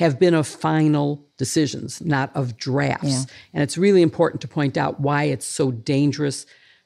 S2: have been of final decisions, not of drafts. And it's really important to point out why it's so dangerous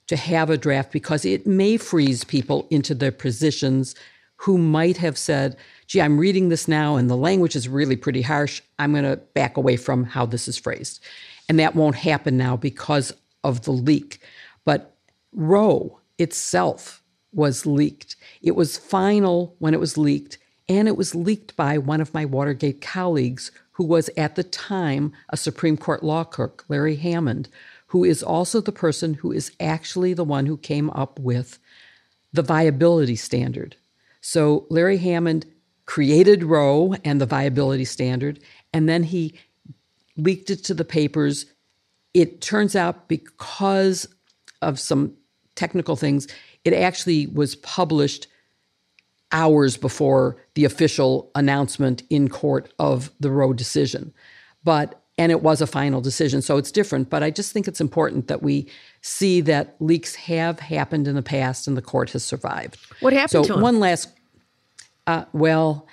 S2: to have a draft because it may freeze people into their positions who might have said, gee, I'm reading this now and the language is really pretty harsh. I'm going to back away from how this is phrased. And that won't happen now because of the leak. But Roe itself was leaked. It was final when it was leaked, and it was leaked by one of my Watergate colleagues who was at the time a Supreme Court law clerk, Larry Hammond, who is also the person who is actually the one who came up with the viability standard. So Larry Hammond created Roe and the viability standard, and then he leaked it to the papers. It turns out because of some technical things, it actually was published hours before the official announcement in court of the Roe decision. But and it was a final decision, so it's different. But I just think it's important that we see that leaks have happened in the past and the court has survived.
S3: What happened
S2: so
S3: to him?
S2: one last uh, well,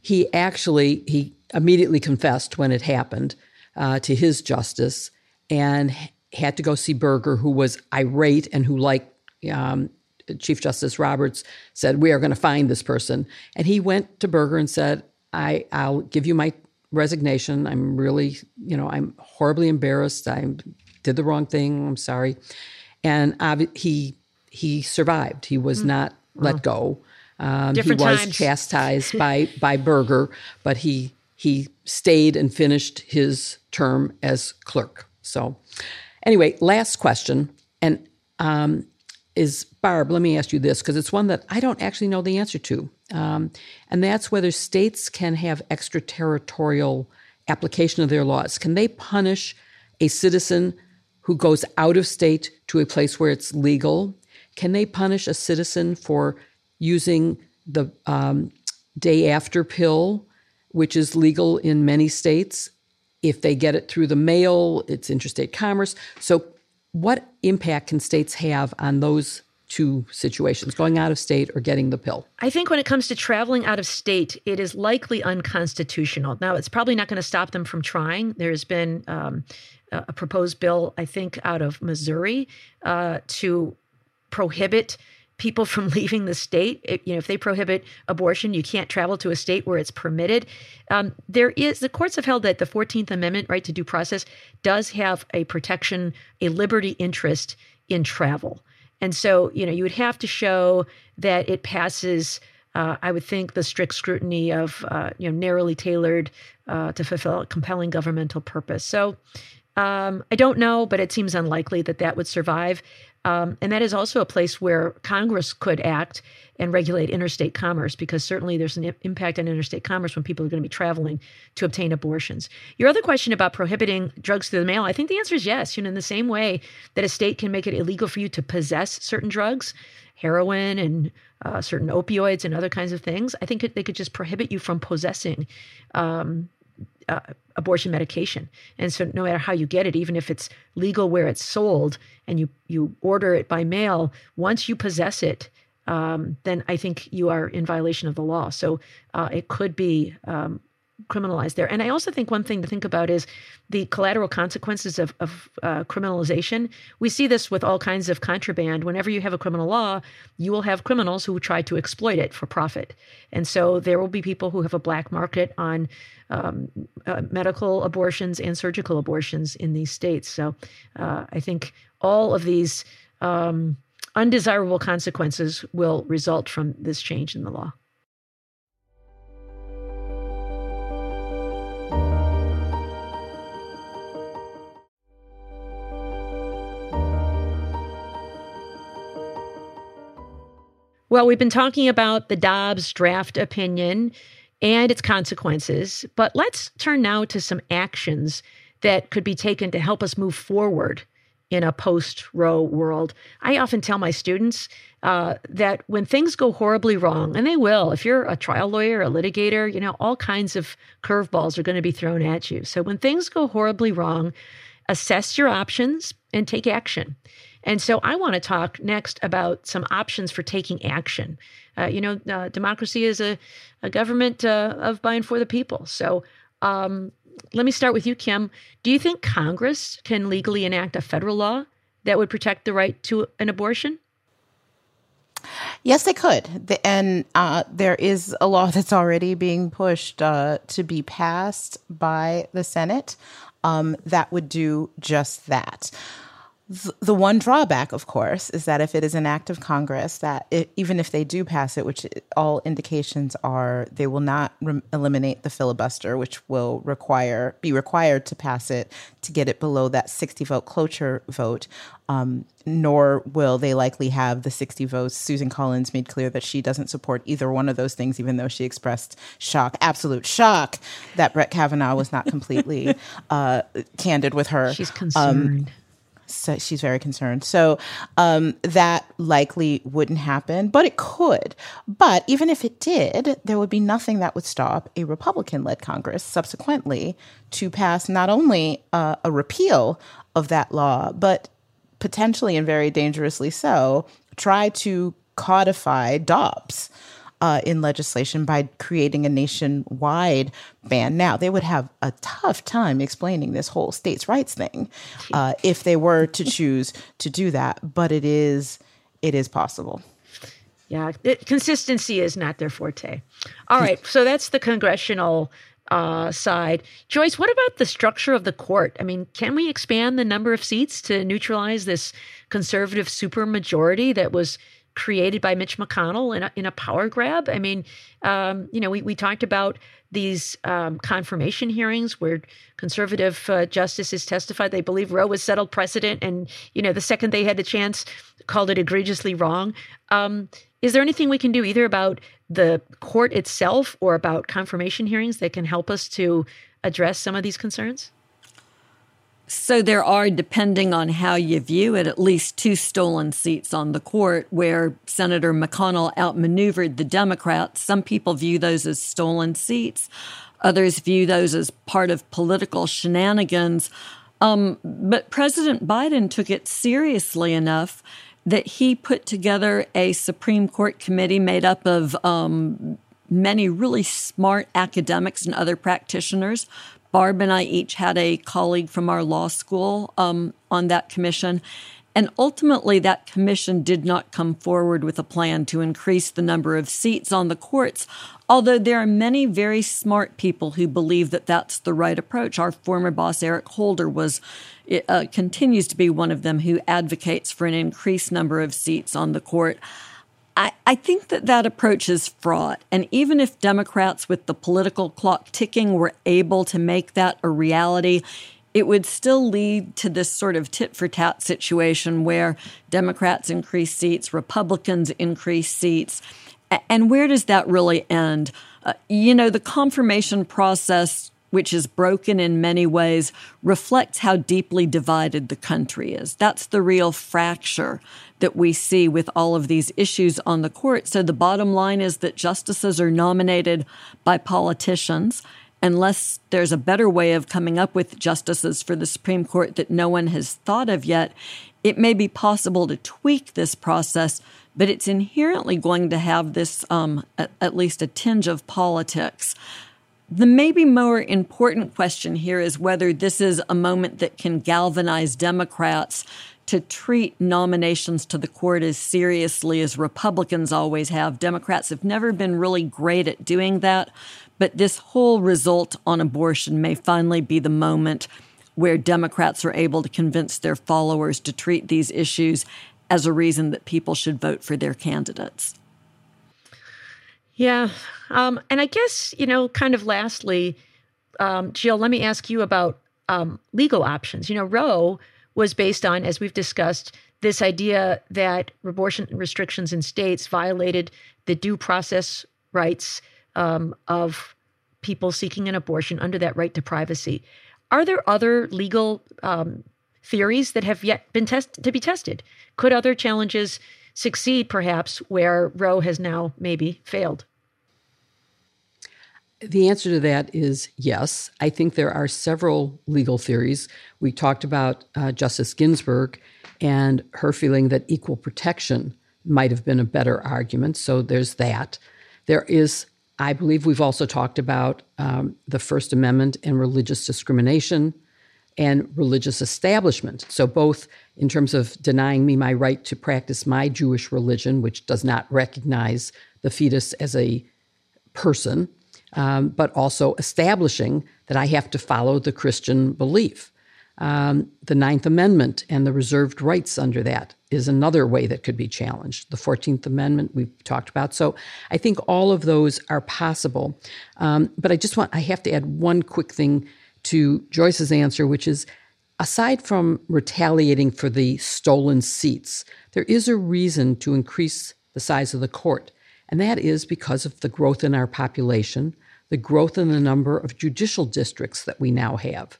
S2: he actually he immediately confessed when it happened uh, to his justice and had to go see Burger, who was irate and who, like um, Chief Justice Roberts, said, "We are going to find this person." And he went to Burger and said, "I I'll give you my resignation. I'm really you know I'm horribly embarrassed. I did the wrong thing. I'm sorry." And he he survived. He was not let go. Um, he was
S3: times.
S2: chastised by by Burger, but he he stayed and finished his term as clerk. So, anyway, last question, and um, is Barb. Let me ask you this because it's one that I don't actually know the answer to, um, and that's whether states can have extraterritorial application of their laws. Can they punish a citizen who goes out of state to a place where it's legal? Can they punish a citizen for using the um, day after pill, which is legal in many states? If they get it through the mail, it's interstate commerce. So, what impact can states have on those two situations, going out of state or getting the pill?
S3: I think when it comes to traveling out of state, it is likely unconstitutional. Now, it's probably not going to stop them from trying. There's been um, a proposed bill, I think, out of Missouri uh, to prohibit people from leaving the state. It, you know, if they prohibit abortion, you can't travel to a state where it's permitted. Um, there is the courts have held that the Fourteenth Amendment right to due process does have a protection, a liberty interest in travel, and so you know you would have to show that it passes. Uh, I would think the strict scrutiny of uh, you know narrowly tailored uh, to fulfill a compelling governmental purpose. So um, I don't know, but it seems unlikely that that would survive. Um, and that is also a place where Congress could act and regulate interstate commerce because certainly there's an impact on interstate commerce when people are going to be traveling to obtain abortions. Your other question about prohibiting drugs through the mail, I think the answer is yes. You know, in the same way that a state can make it illegal for you to possess certain drugs, heroin and uh, certain opioids and other kinds of things, I think they could just prohibit you from possessing um, uh, abortion medication. And so, no matter how you get it, even if it's legal where it's sold and you you order it by mail, once you possess it, um, then I think you are in violation of the law. So uh, it could be um, criminalized there. And I also think one thing to think about is the collateral consequences of, of uh, criminalization. We see this with all kinds of contraband. Whenever you have a criminal law, you will have criminals who try to exploit it for profit. And so there will be people who have a black market on um, uh, medical abortions and surgical abortions in these states. So uh, I think all of these um, undesirable consequences will result from this change in the law. Well, we've been talking about the Dobbs draft opinion and its consequences, but let's turn now to some actions that could be taken to help us move forward in a post Roe world. I often tell my students uh, that when things go horribly wrong, and they will, if you're a trial lawyer, a litigator, you know, all kinds of curveballs are going to be thrown at you. So when things go horribly wrong, assess your options and take action. And so I want to talk next about some options for taking action. Uh, you know, uh, democracy is a, a government uh, of by and for the people. So um, let me start with you, Kim. Do you think Congress can legally enact a federal law that would protect the right to an abortion?
S4: Yes, they could. And uh, there is a law that's already being pushed uh, to be passed by the Senate um, that would do just that the one drawback, of course, is that if it is an act of Congress, that it, even if they do pass it, which all indications are, they will not re- eliminate the filibuster, which will require be required to pass it to get it below that sixty vote cloture vote. Um, nor will they likely have the 60 votes. Susan Collins made clear that she doesn't support either one of those things, even though she expressed shock, absolute shock, that Brett Kavanaugh was not completely uh, candid with her.
S3: She's concerned. Um,
S4: so she's very concerned. So um, that likely wouldn't happen, but it could. But even if it did, there would be nothing that would stop a Republican led Congress subsequently to pass not only uh, a repeal of that law, but potentially and very dangerously so, try to codify Dobbs uh, in legislation by creating a nationwide ban. Now, they would have a tough time explaining this whole states' rights thing uh, if they were to choose to do that, but it is it is possible.
S3: Yeah, it, consistency is not their forte. All right, so that's the congressional uh, side. Joyce, what about the structure of the court? I mean, can we expand the number of seats to neutralize this conservative supermajority that was created by Mitch McConnell in a, in a power grab. I mean, um, you know, we, we talked about these um, confirmation hearings where conservative uh, justices testified they believe Roe was settled precedent, and you know, the second they had the chance, called it egregiously wrong. Um, is there anything we can do either about the court itself or about confirmation hearings that can help us to address some of these concerns?
S1: So there are, depending on how you view it, at least two stolen seats on the court where Senator McConnell outmaneuvered the Democrats. Some people view those as stolen seats. Others view those as part of political shenanigans. Um, but President Biden took it seriously enough that he put together a Supreme Court committee made up of um, many really smart academics and other practitioners Barb and I each had a colleague from our law school um, on that commission. And ultimately, that commission did not come forward with a plan to increase the number of seats on the courts, although there are many very smart people who believe that that's the right approach. Our former boss, Eric Holder, was uh, continues to be one of them who advocates for an increased number of seats on the court. I, I think that that approach is fraught. And even if Democrats with the political clock ticking were able to make that a reality, it would still lead to this sort of tit for tat situation where Democrats increase seats, Republicans increase seats. And where does that really end? Uh, you know, the confirmation process, which is broken in many ways, reflects how deeply divided the country is. That's the real fracture that we see with all of these issues on the court. So the bottom line is that justices are nominated by politicians unless there's a better way of coming up with justices for the Supreme Court that no one has thought of yet, it may be possible to tweak this process, but it's inherently going to have this, um, at, at least a tinge of politics. The maybe more important question here is whether this is a moment that can galvanize Democrats to treat nominations to the court as seriously as Republicans always have. Democrats have never been really great at doing that, but this whole result on abortion may finally be the moment where Democrats are able to convince their followers to treat these issues as a reason that people should vote for their candidates.
S3: Yeah. Um, and I guess, you know, kind of lastly, um, Jill, let me ask you about um, legal options. You know, Roe was based on, as we've discussed, this idea that abortion restrictions in states violated the due process rights um, of people seeking an abortion under that right to privacy. Are there other legal um, theories that have yet been tested to be tested? Could other challenges succeed, perhaps, where Roe has now maybe failed?
S2: The answer to that is yes. I think there are several legal theories. We talked about uh, Justice Ginsburg and her feeling that equal protection might have been a better argument. So there's that. There is I believe we've also talked about um, the First Amendment and religious discrimination and religious establishment. So, both in terms of denying me my right to practice my Jewish religion, which does not recognize the fetus as a person, um, but also establishing that I have to follow the Christian belief. Um, the Ninth Amendment and the reserved rights under that is another way that could be challenged. The 14th Amendment we've talked about. So I think all of those are possible. Um, but I just want, I have to add one quick thing to Joyce's answer, which is aside from retaliating for the stolen seats, there is a reason to increase the size of the court. And that is because of the growth in our population, the growth in the number of judicial districts that we now have.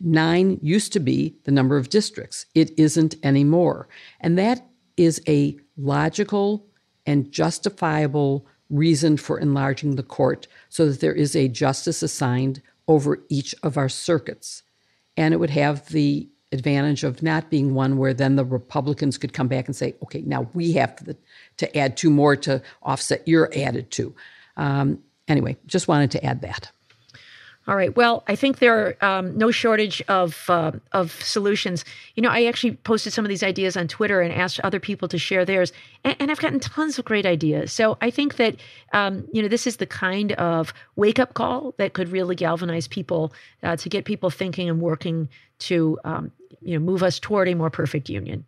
S2: Nine used to be the number of districts. It isn't anymore. And that is a logical and justifiable reason for enlarging the court so that there is a justice assigned over each of our circuits. And it would have the advantage of not being one where then the Republicans could come back and say, okay, now we have to, to add two more to offset your added two. Um, anyway, just wanted to add that.
S3: All right. Well, I think there are um, no shortage of uh, of solutions. You know, I actually posted some of these ideas on Twitter and asked other people to share theirs, and, and I've gotten tons of great ideas. So I think that um, you know this is the kind of wake up call that could really galvanize people uh, to get people thinking and working to um, you know move us toward a more perfect union.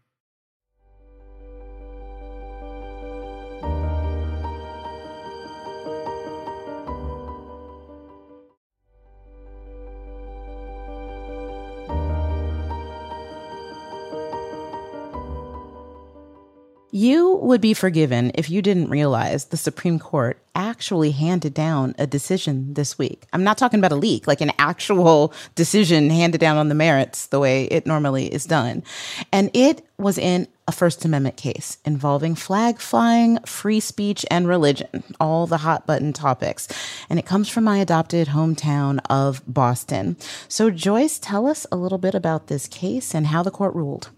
S4: You would be forgiven if you didn't realize the Supreme Court actually handed down a decision this week. I'm not talking about a leak, like an actual decision handed down on the merits the way it normally is done. And it was in a First Amendment case involving flag flying, free speech, and religion, all the hot button topics. And it comes from my adopted hometown of Boston. So, Joyce, tell us a little bit about this case and how the court ruled.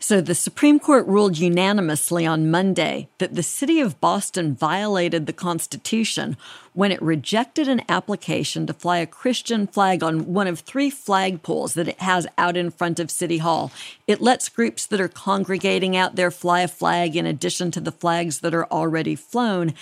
S1: So the Supreme Court ruled unanimously on Monday that the city of Boston violated the Constitution when it rejected an application to fly a Christian flag on one of three flagpoles that it has out in front of City Hall. It lets groups that are congregating out there fly a flag in addition to the flags that are already flown.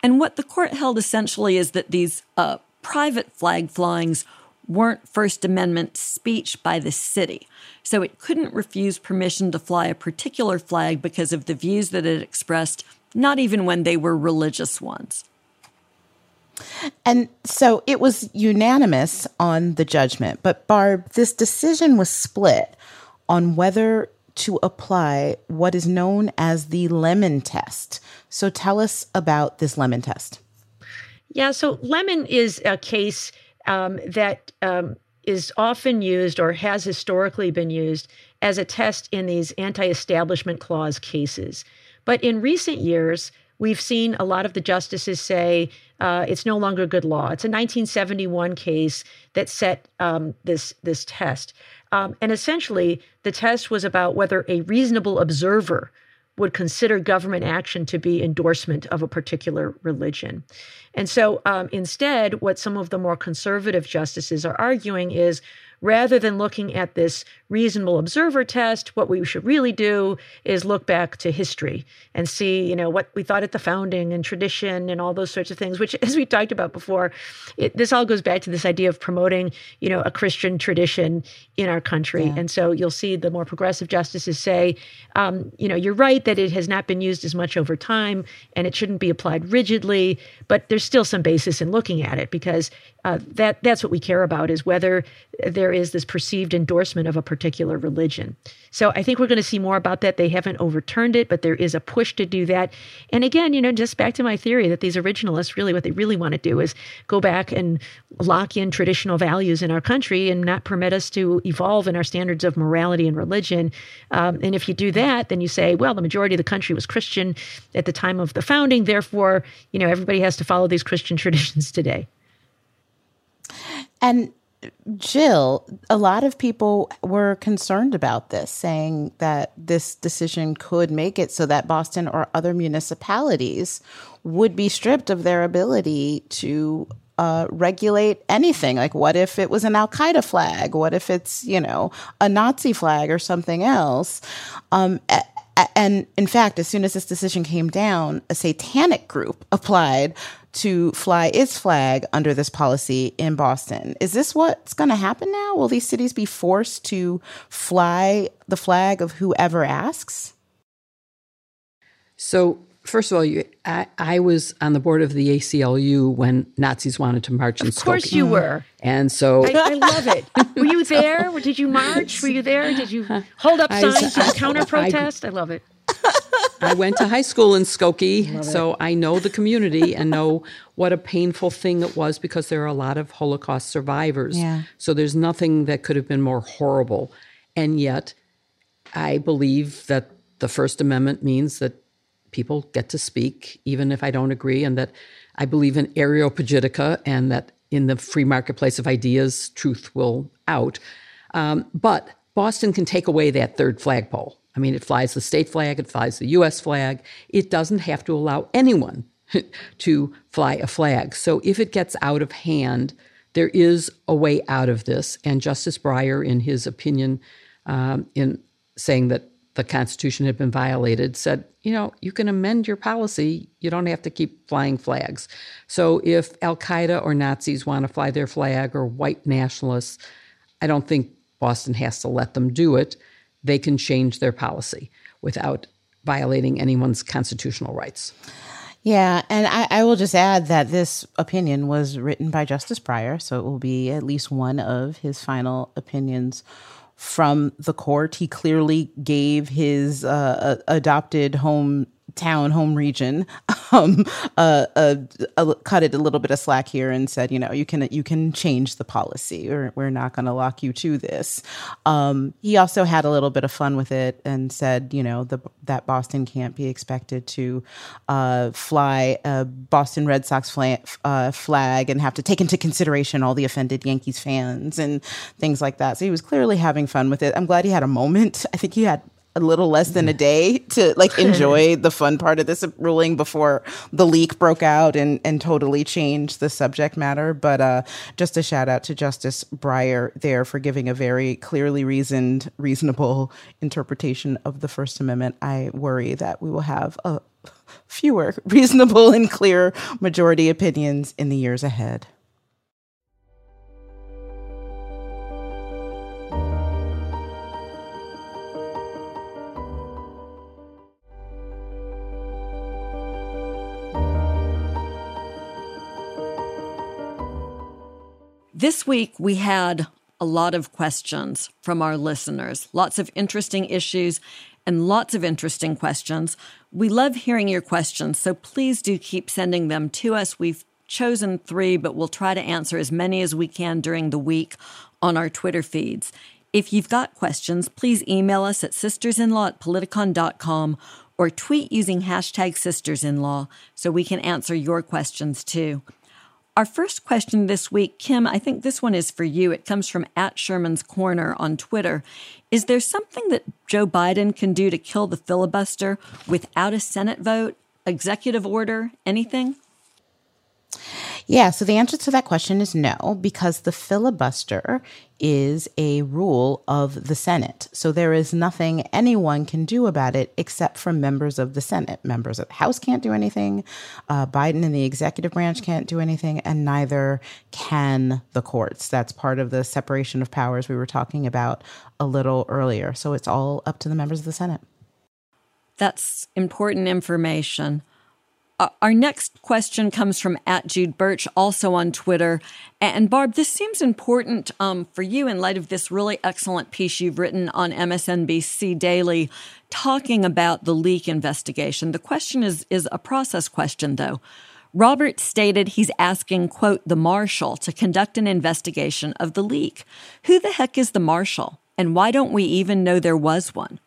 S1: And what the court held essentially is that these uh, private flag flyings weren't First Amendment speech by the city. So it couldn't refuse permission to fly a particular flag because of the views that it expressed, not even when they were religious ones.
S4: And so it was unanimous on the judgment. But, Barb, this decision was split on whether to apply what is known as the Lemon test. So tell us about this Lemon test.
S3: Yeah, so Lemon is a case um, that um, is often used or has historically been used as a test in these anti establishment clause cases. But in recent years, we've seen a lot of the justices say uh, it's no longer good law. It's a 1971 case that set um, this this test, um, and essentially the test was about whether a reasonable observer would consider government action to be endorsement of a particular religion. And so um, instead, what some of the more conservative justices are arguing is rather than looking at this reasonable observer test, what we should really do is look back to history and see, you know, what we thought at the founding and tradition and all those sorts of things, which, as we talked about before, it, this all goes back to this idea of promoting, you know, a Christian tradition in our country. Yeah. And so you'll see the more progressive justices say, um, you know, you're right that it has not been used as much over time and it shouldn't be applied rigidly, but there's still some basis in looking at it because uh, that that's what we care about is whether there is this perceived endorsement of a particular religion. So I think we're going to see more about that. They haven't overturned it, but there is a push to do that. And again, you know, just back to my theory that these originalists really what they really want to do is go back and lock in traditional values in our country and not permit us to evolve in our standards of morality and religion. Um, and if you do that, then you say, well, the majority of the country was Christian at the time of the founding, therefore, you know, everybody has to follow these Christian traditions today.
S4: And Jill, a lot of people were concerned about this, saying that this decision could make it so that Boston or other municipalities would be stripped of their ability to uh, regulate anything. Like, what if it was an Al Qaeda flag? What if it's, you know, a Nazi flag or something else? Um, and in fact, as soon as this decision came down, a satanic group applied to fly its flag under this policy in Boston. Is this what's going to happen now? Will these cities be forced to fly the flag of whoever asks?
S2: So, first of all, you, I, I, was on the board of the ACLU when Nazis wanted to march in Skokie.
S3: Of course, you mm-hmm. were.
S2: And so
S3: I, I, love it. Were you there? Did you march? Were you there? Did you hold up signs? Did you counter protest? I love it.
S2: I went to high school in Skokie, so I know the community and know what a painful thing it was because there are a lot of Holocaust survivors.
S4: Yeah.
S2: So there's nothing that could have been more horrible. And yet, I believe that the First Amendment means that people get to speak, even if I don't agree, and that I believe in Areopagitica and that in the free marketplace of ideas, truth will out. Um, but Boston can take away that third flagpole. I mean, it flies the state flag, it flies the US flag. It doesn't have to allow anyone to fly a flag. So if it gets out of hand, there is a way out of this. And Justice Breyer, in his opinion, um, in saying that the Constitution had been violated, said, you know, you can amend your policy. You don't have to keep flying flags. So if Al Qaeda or Nazis want to fly their flag or white nationalists, I don't think Boston has to let them do it they can change their policy without violating anyone's constitutional rights.
S4: Yeah, and I, I, will just add that this opinion was written by Justice Breyer, so it will be at least one of his final opinions from the court. He clearly gave his uh, adopted home town home region um, uh, uh, uh, cut it a little bit of slack here and said, you know, you can you can change the policy, or we're not going to lock you to this. Um, he also had a little bit of fun with it and said, you know, the, that Boston can't be expected to uh, fly a Boston Red Sox flag, uh, flag and have to take into consideration all the offended Yankees fans and things like that. So he was clearly having fun with it. I'm glad he had a moment. I think he had a little less than a day to like enjoy the fun part of this ruling before the leak broke out and, and totally changed the subject matter. But uh, just a shout out to Justice Breyer there for giving a very clearly reasoned, reasonable interpretation of the First Amendment. I worry that we will have a fewer reasonable and clear majority opinions in the years ahead.
S1: This week, we had a lot of questions from our listeners, lots of interesting issues and lots of interesting questions. We love hearing your questions, so please do keep sending them to us. We've chosen three, but we'll try to answer as many as we can during the week on our Twitter feeds. If you've got questions, please email us at sistersinlaw at politicon.com or tweet using hashtag sistersinlaw so we can answer your questions too. Our first question this week, Kim, I think this one is for you. It comes from at Sherman's Corner on Twitter. Is there something that Joe Biden can do to kill the filibuster without a Senate vote, executive order, anything?
S4: Yeah, so the answer to that question is no, because the filibuster is a rule of the Senate. So there is nothing anyone can do about it except for members of the Senate. Members of the House can't do anything. Uh, Biden and the executive branch can't do anything, and neither can the courts. That's part of the separation of powers we were talking about a little earlier. So it's all up to the members of the Senate.
S1: That's important information. Uh, our next question comes from at Jude Birch, also on Twitter. And Barb, this seems important um, for you in light of this really excellent piece you've written on MSNBC Daily talking about the leak investigation. The question is, is a process question, though. Robert stated he's asking, quote, the marshal to conduct an investigation of the leak. Who the heck is the marshal? And why don't we even know there was one?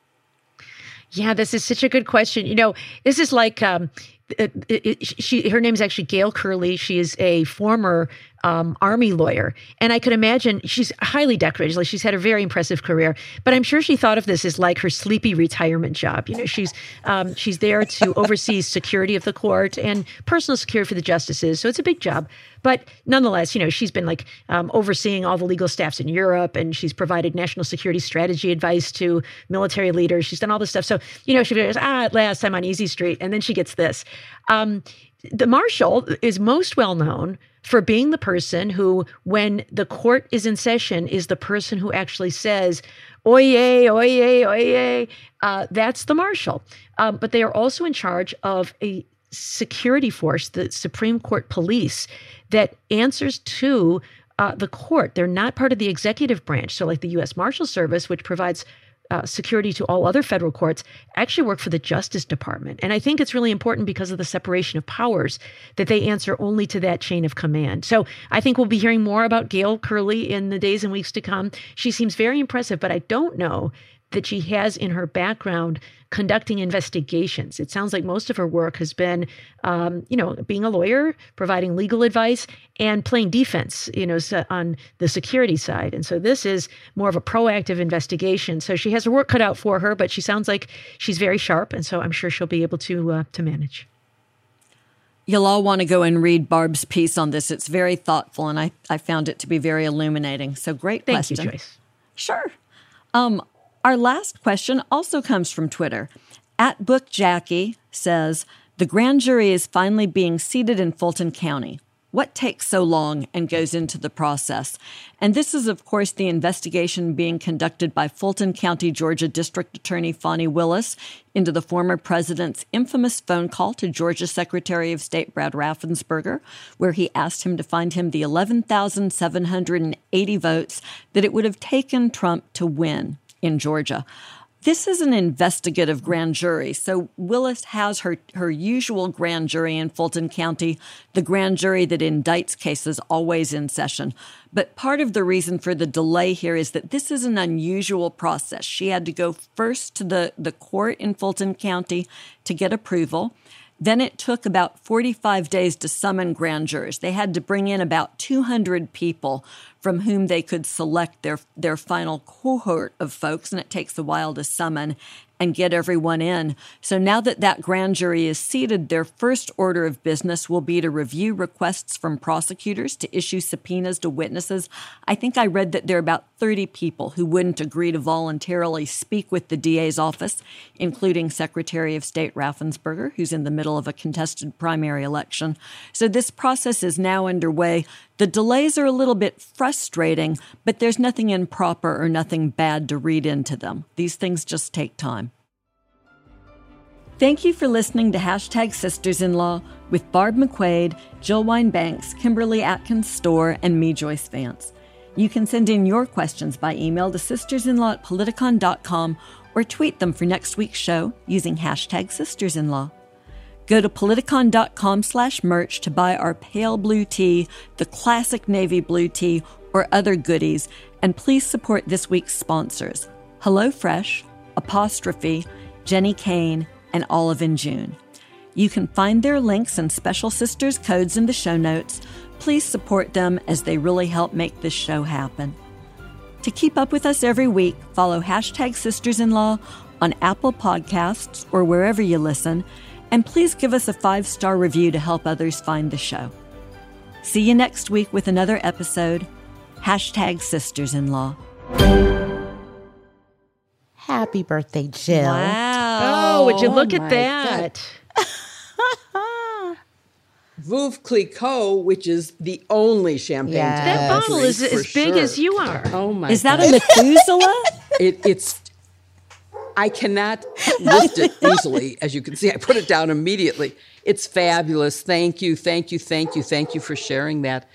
S3: Yeah, this is such a good question. You know, this is like um, it, it, she her name is actually Gail Curley. She is a former um, army lawyer, and I could imagine she's highly decorated. Like she's had a very impressive career, but I'm sure she thought of this as like her sleepy retirement job. You know, she's um, she's there to oversee security of the court and personal security for the justices. So it's a big job, but nonetheless, you know, she's been like um, overseeing all the legal staffs in Europe, and she's provided national security strategy advice to military leaders. She's done all this stuff. So you know, she goes, ah, at last I'm on easy street, and then she gets this. Um, the marshal is most well known for being the person who, when the court is in session, is the person who actually says, oyez, oyez, oyez. Uh, that's the marshal. Um, but they are also in charge of a security force, the Supreme Court police, that answers to uh, the court. They're not part of the executive branch. So, like the U.S. Marshal Service, which provides uh, security to all other federal courts actually work for the Justice Department. And I think it's really important because of the separation of powers that they answer only to that chain of command. So I think we'll be hearing more about Gail Curley in the days and weeks to come. She seems very impressive, but I don't know that she has in her background conducting investigations. It sounds like most of her work has been, um, you know, being a lawyer, providing legal advice, and playing defense, you know, on the security side. And so this is more of a proactive investigation. So she has her work cut out for her, but she sounds like she's very sharp, and so I'm sure she'll be able to uh, to manage.
S1: You'll all want to go and read Barb's piece on this. It's very thoughtful, and I, I found it to be very illuminating. So great
S3: Thank
S1: question.
S3: you, Joyce.
S1: Sure. Um, our last question also comes from Twitter. At Book Jackie says, The grand jury is finally being seated in Fulton County. What takes so long and goes into the process? And this is, of course, the investigation being conducted by Fulton County, Georgia District Attorney Fani Willis into the former president's infamous phone call to Georgia Secretary of State Brad Raffensperger, where he asked him to find him the 11,780 votes that it would have taken Trump to win in Georgia. This is an investigative grand jury. So Willis has her, her usual grand jury in Fulton County, the grand jury that indicts cases always in session. But part of the reason for the delay here is that this is an unusual process. She had to go first to the, the court in Fulton County to get approval. Then it took about 45 days to summon grand jurors. They had to bring in about 200 people from whom they could select their, their final cohort of folks, and it takes a while to summon. And get everyone in. So now that that grand jury is seated, their first order of business will be to review requests from prosecutors to issue subpoenas to witnesses. I think I read that there are about 30 people who wouldn't agree to voluntarily speak with the DA's office, including Secretary of State Raffensperger, who's in the middle of a contested primary election. So this process is now underway. The delays are a little bit frustrating, but there's nothing improper or nothing bad to read into them. These things just take time. Thank you for listening to Hashtag Sisters in Law with Barb McQuade, Jill Wine-Banks, Kimberly Atkins Stohr, and me, Joyce Vance. You can send in your questions by email to sistersinlaw at politicon.com or tweet them for next week's show using hashtag sistersinlaw. Go to politicon.com slash merch to buy our pale blue tee, the classic navy blue tee, or other goodies, and please support this week's sponsors HelloFresh, Apostrophe, Jenni Kayne, and Olive and June. You can find their links and Special Sisters codes in the show notes. Please support them as they really help make this show happen. To keep up with us every week, follow hashtag Sisters in Law on Apple Podcasts or wherever you listen, and please give us a five star review to help others find the show. See you next week with another episode. Hashtag Sisters in Law.
S4: Happy birthday, Jill. Wow.
S3: Oh, would you look
S2: Oh
S3: at that?
S2: Veuve Clicquot, which is the only champagne.
S4: Yes.
S3: That bottle is
S2: for
S3: as big
S2: sure.
S3: as you are.
S2: Oh my!
S1: Is that
S2: God.
S1: a Methuselah?
S2: It, it's. I cannot lift it easily, as you can see. I put it down immediately. It's fabulous. Thank you, thank you, thank you, thank you for sharing that.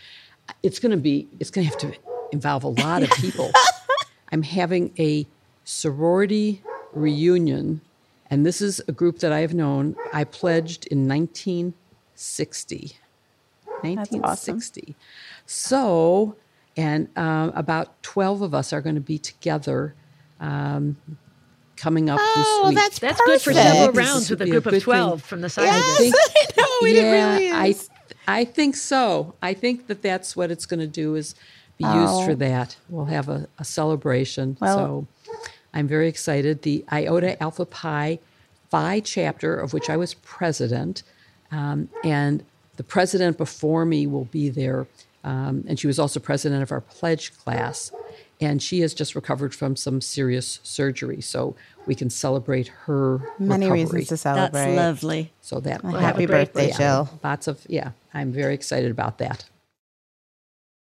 S2: It's going to be. It's going to have to involve a lot of people. I'm having a sorority reunion, and this is a group that I have known. I pledged in 1960. 1960. So, and um, about 12 of us are going to be together um, coming up
S4: Oh,
S2: this week.
S4: that's
S3: That's good for several
S2: This
S3: rounds with a
S2: be a
S3: group of 12
S2: thing.
S3: from the side
S4: Yes,
S3: of it.
S4: I know it
S2: yeah,
S4: really
S2: I,
S4: is.
S2: I think so. I think that that's what it's going to do is be used for that. We'll have a, a celebration.
S4: Well-
S2: so I'm very excited. The Iota Alpha Pi Phi chapter, of which I was president, um, and the president before me will be there, um, and she was also president of our pledge class. And she has just recovered from some serious surgery, so we can celebrate her
S4: Many
S2: recovery.
S4: reasons to celebrate.
S1: That's lovely.
S2: So that
S4: Happy birthday,
S3: birthday.
S4: Jill.
S2: Lots of yeah. I'm very excited about that.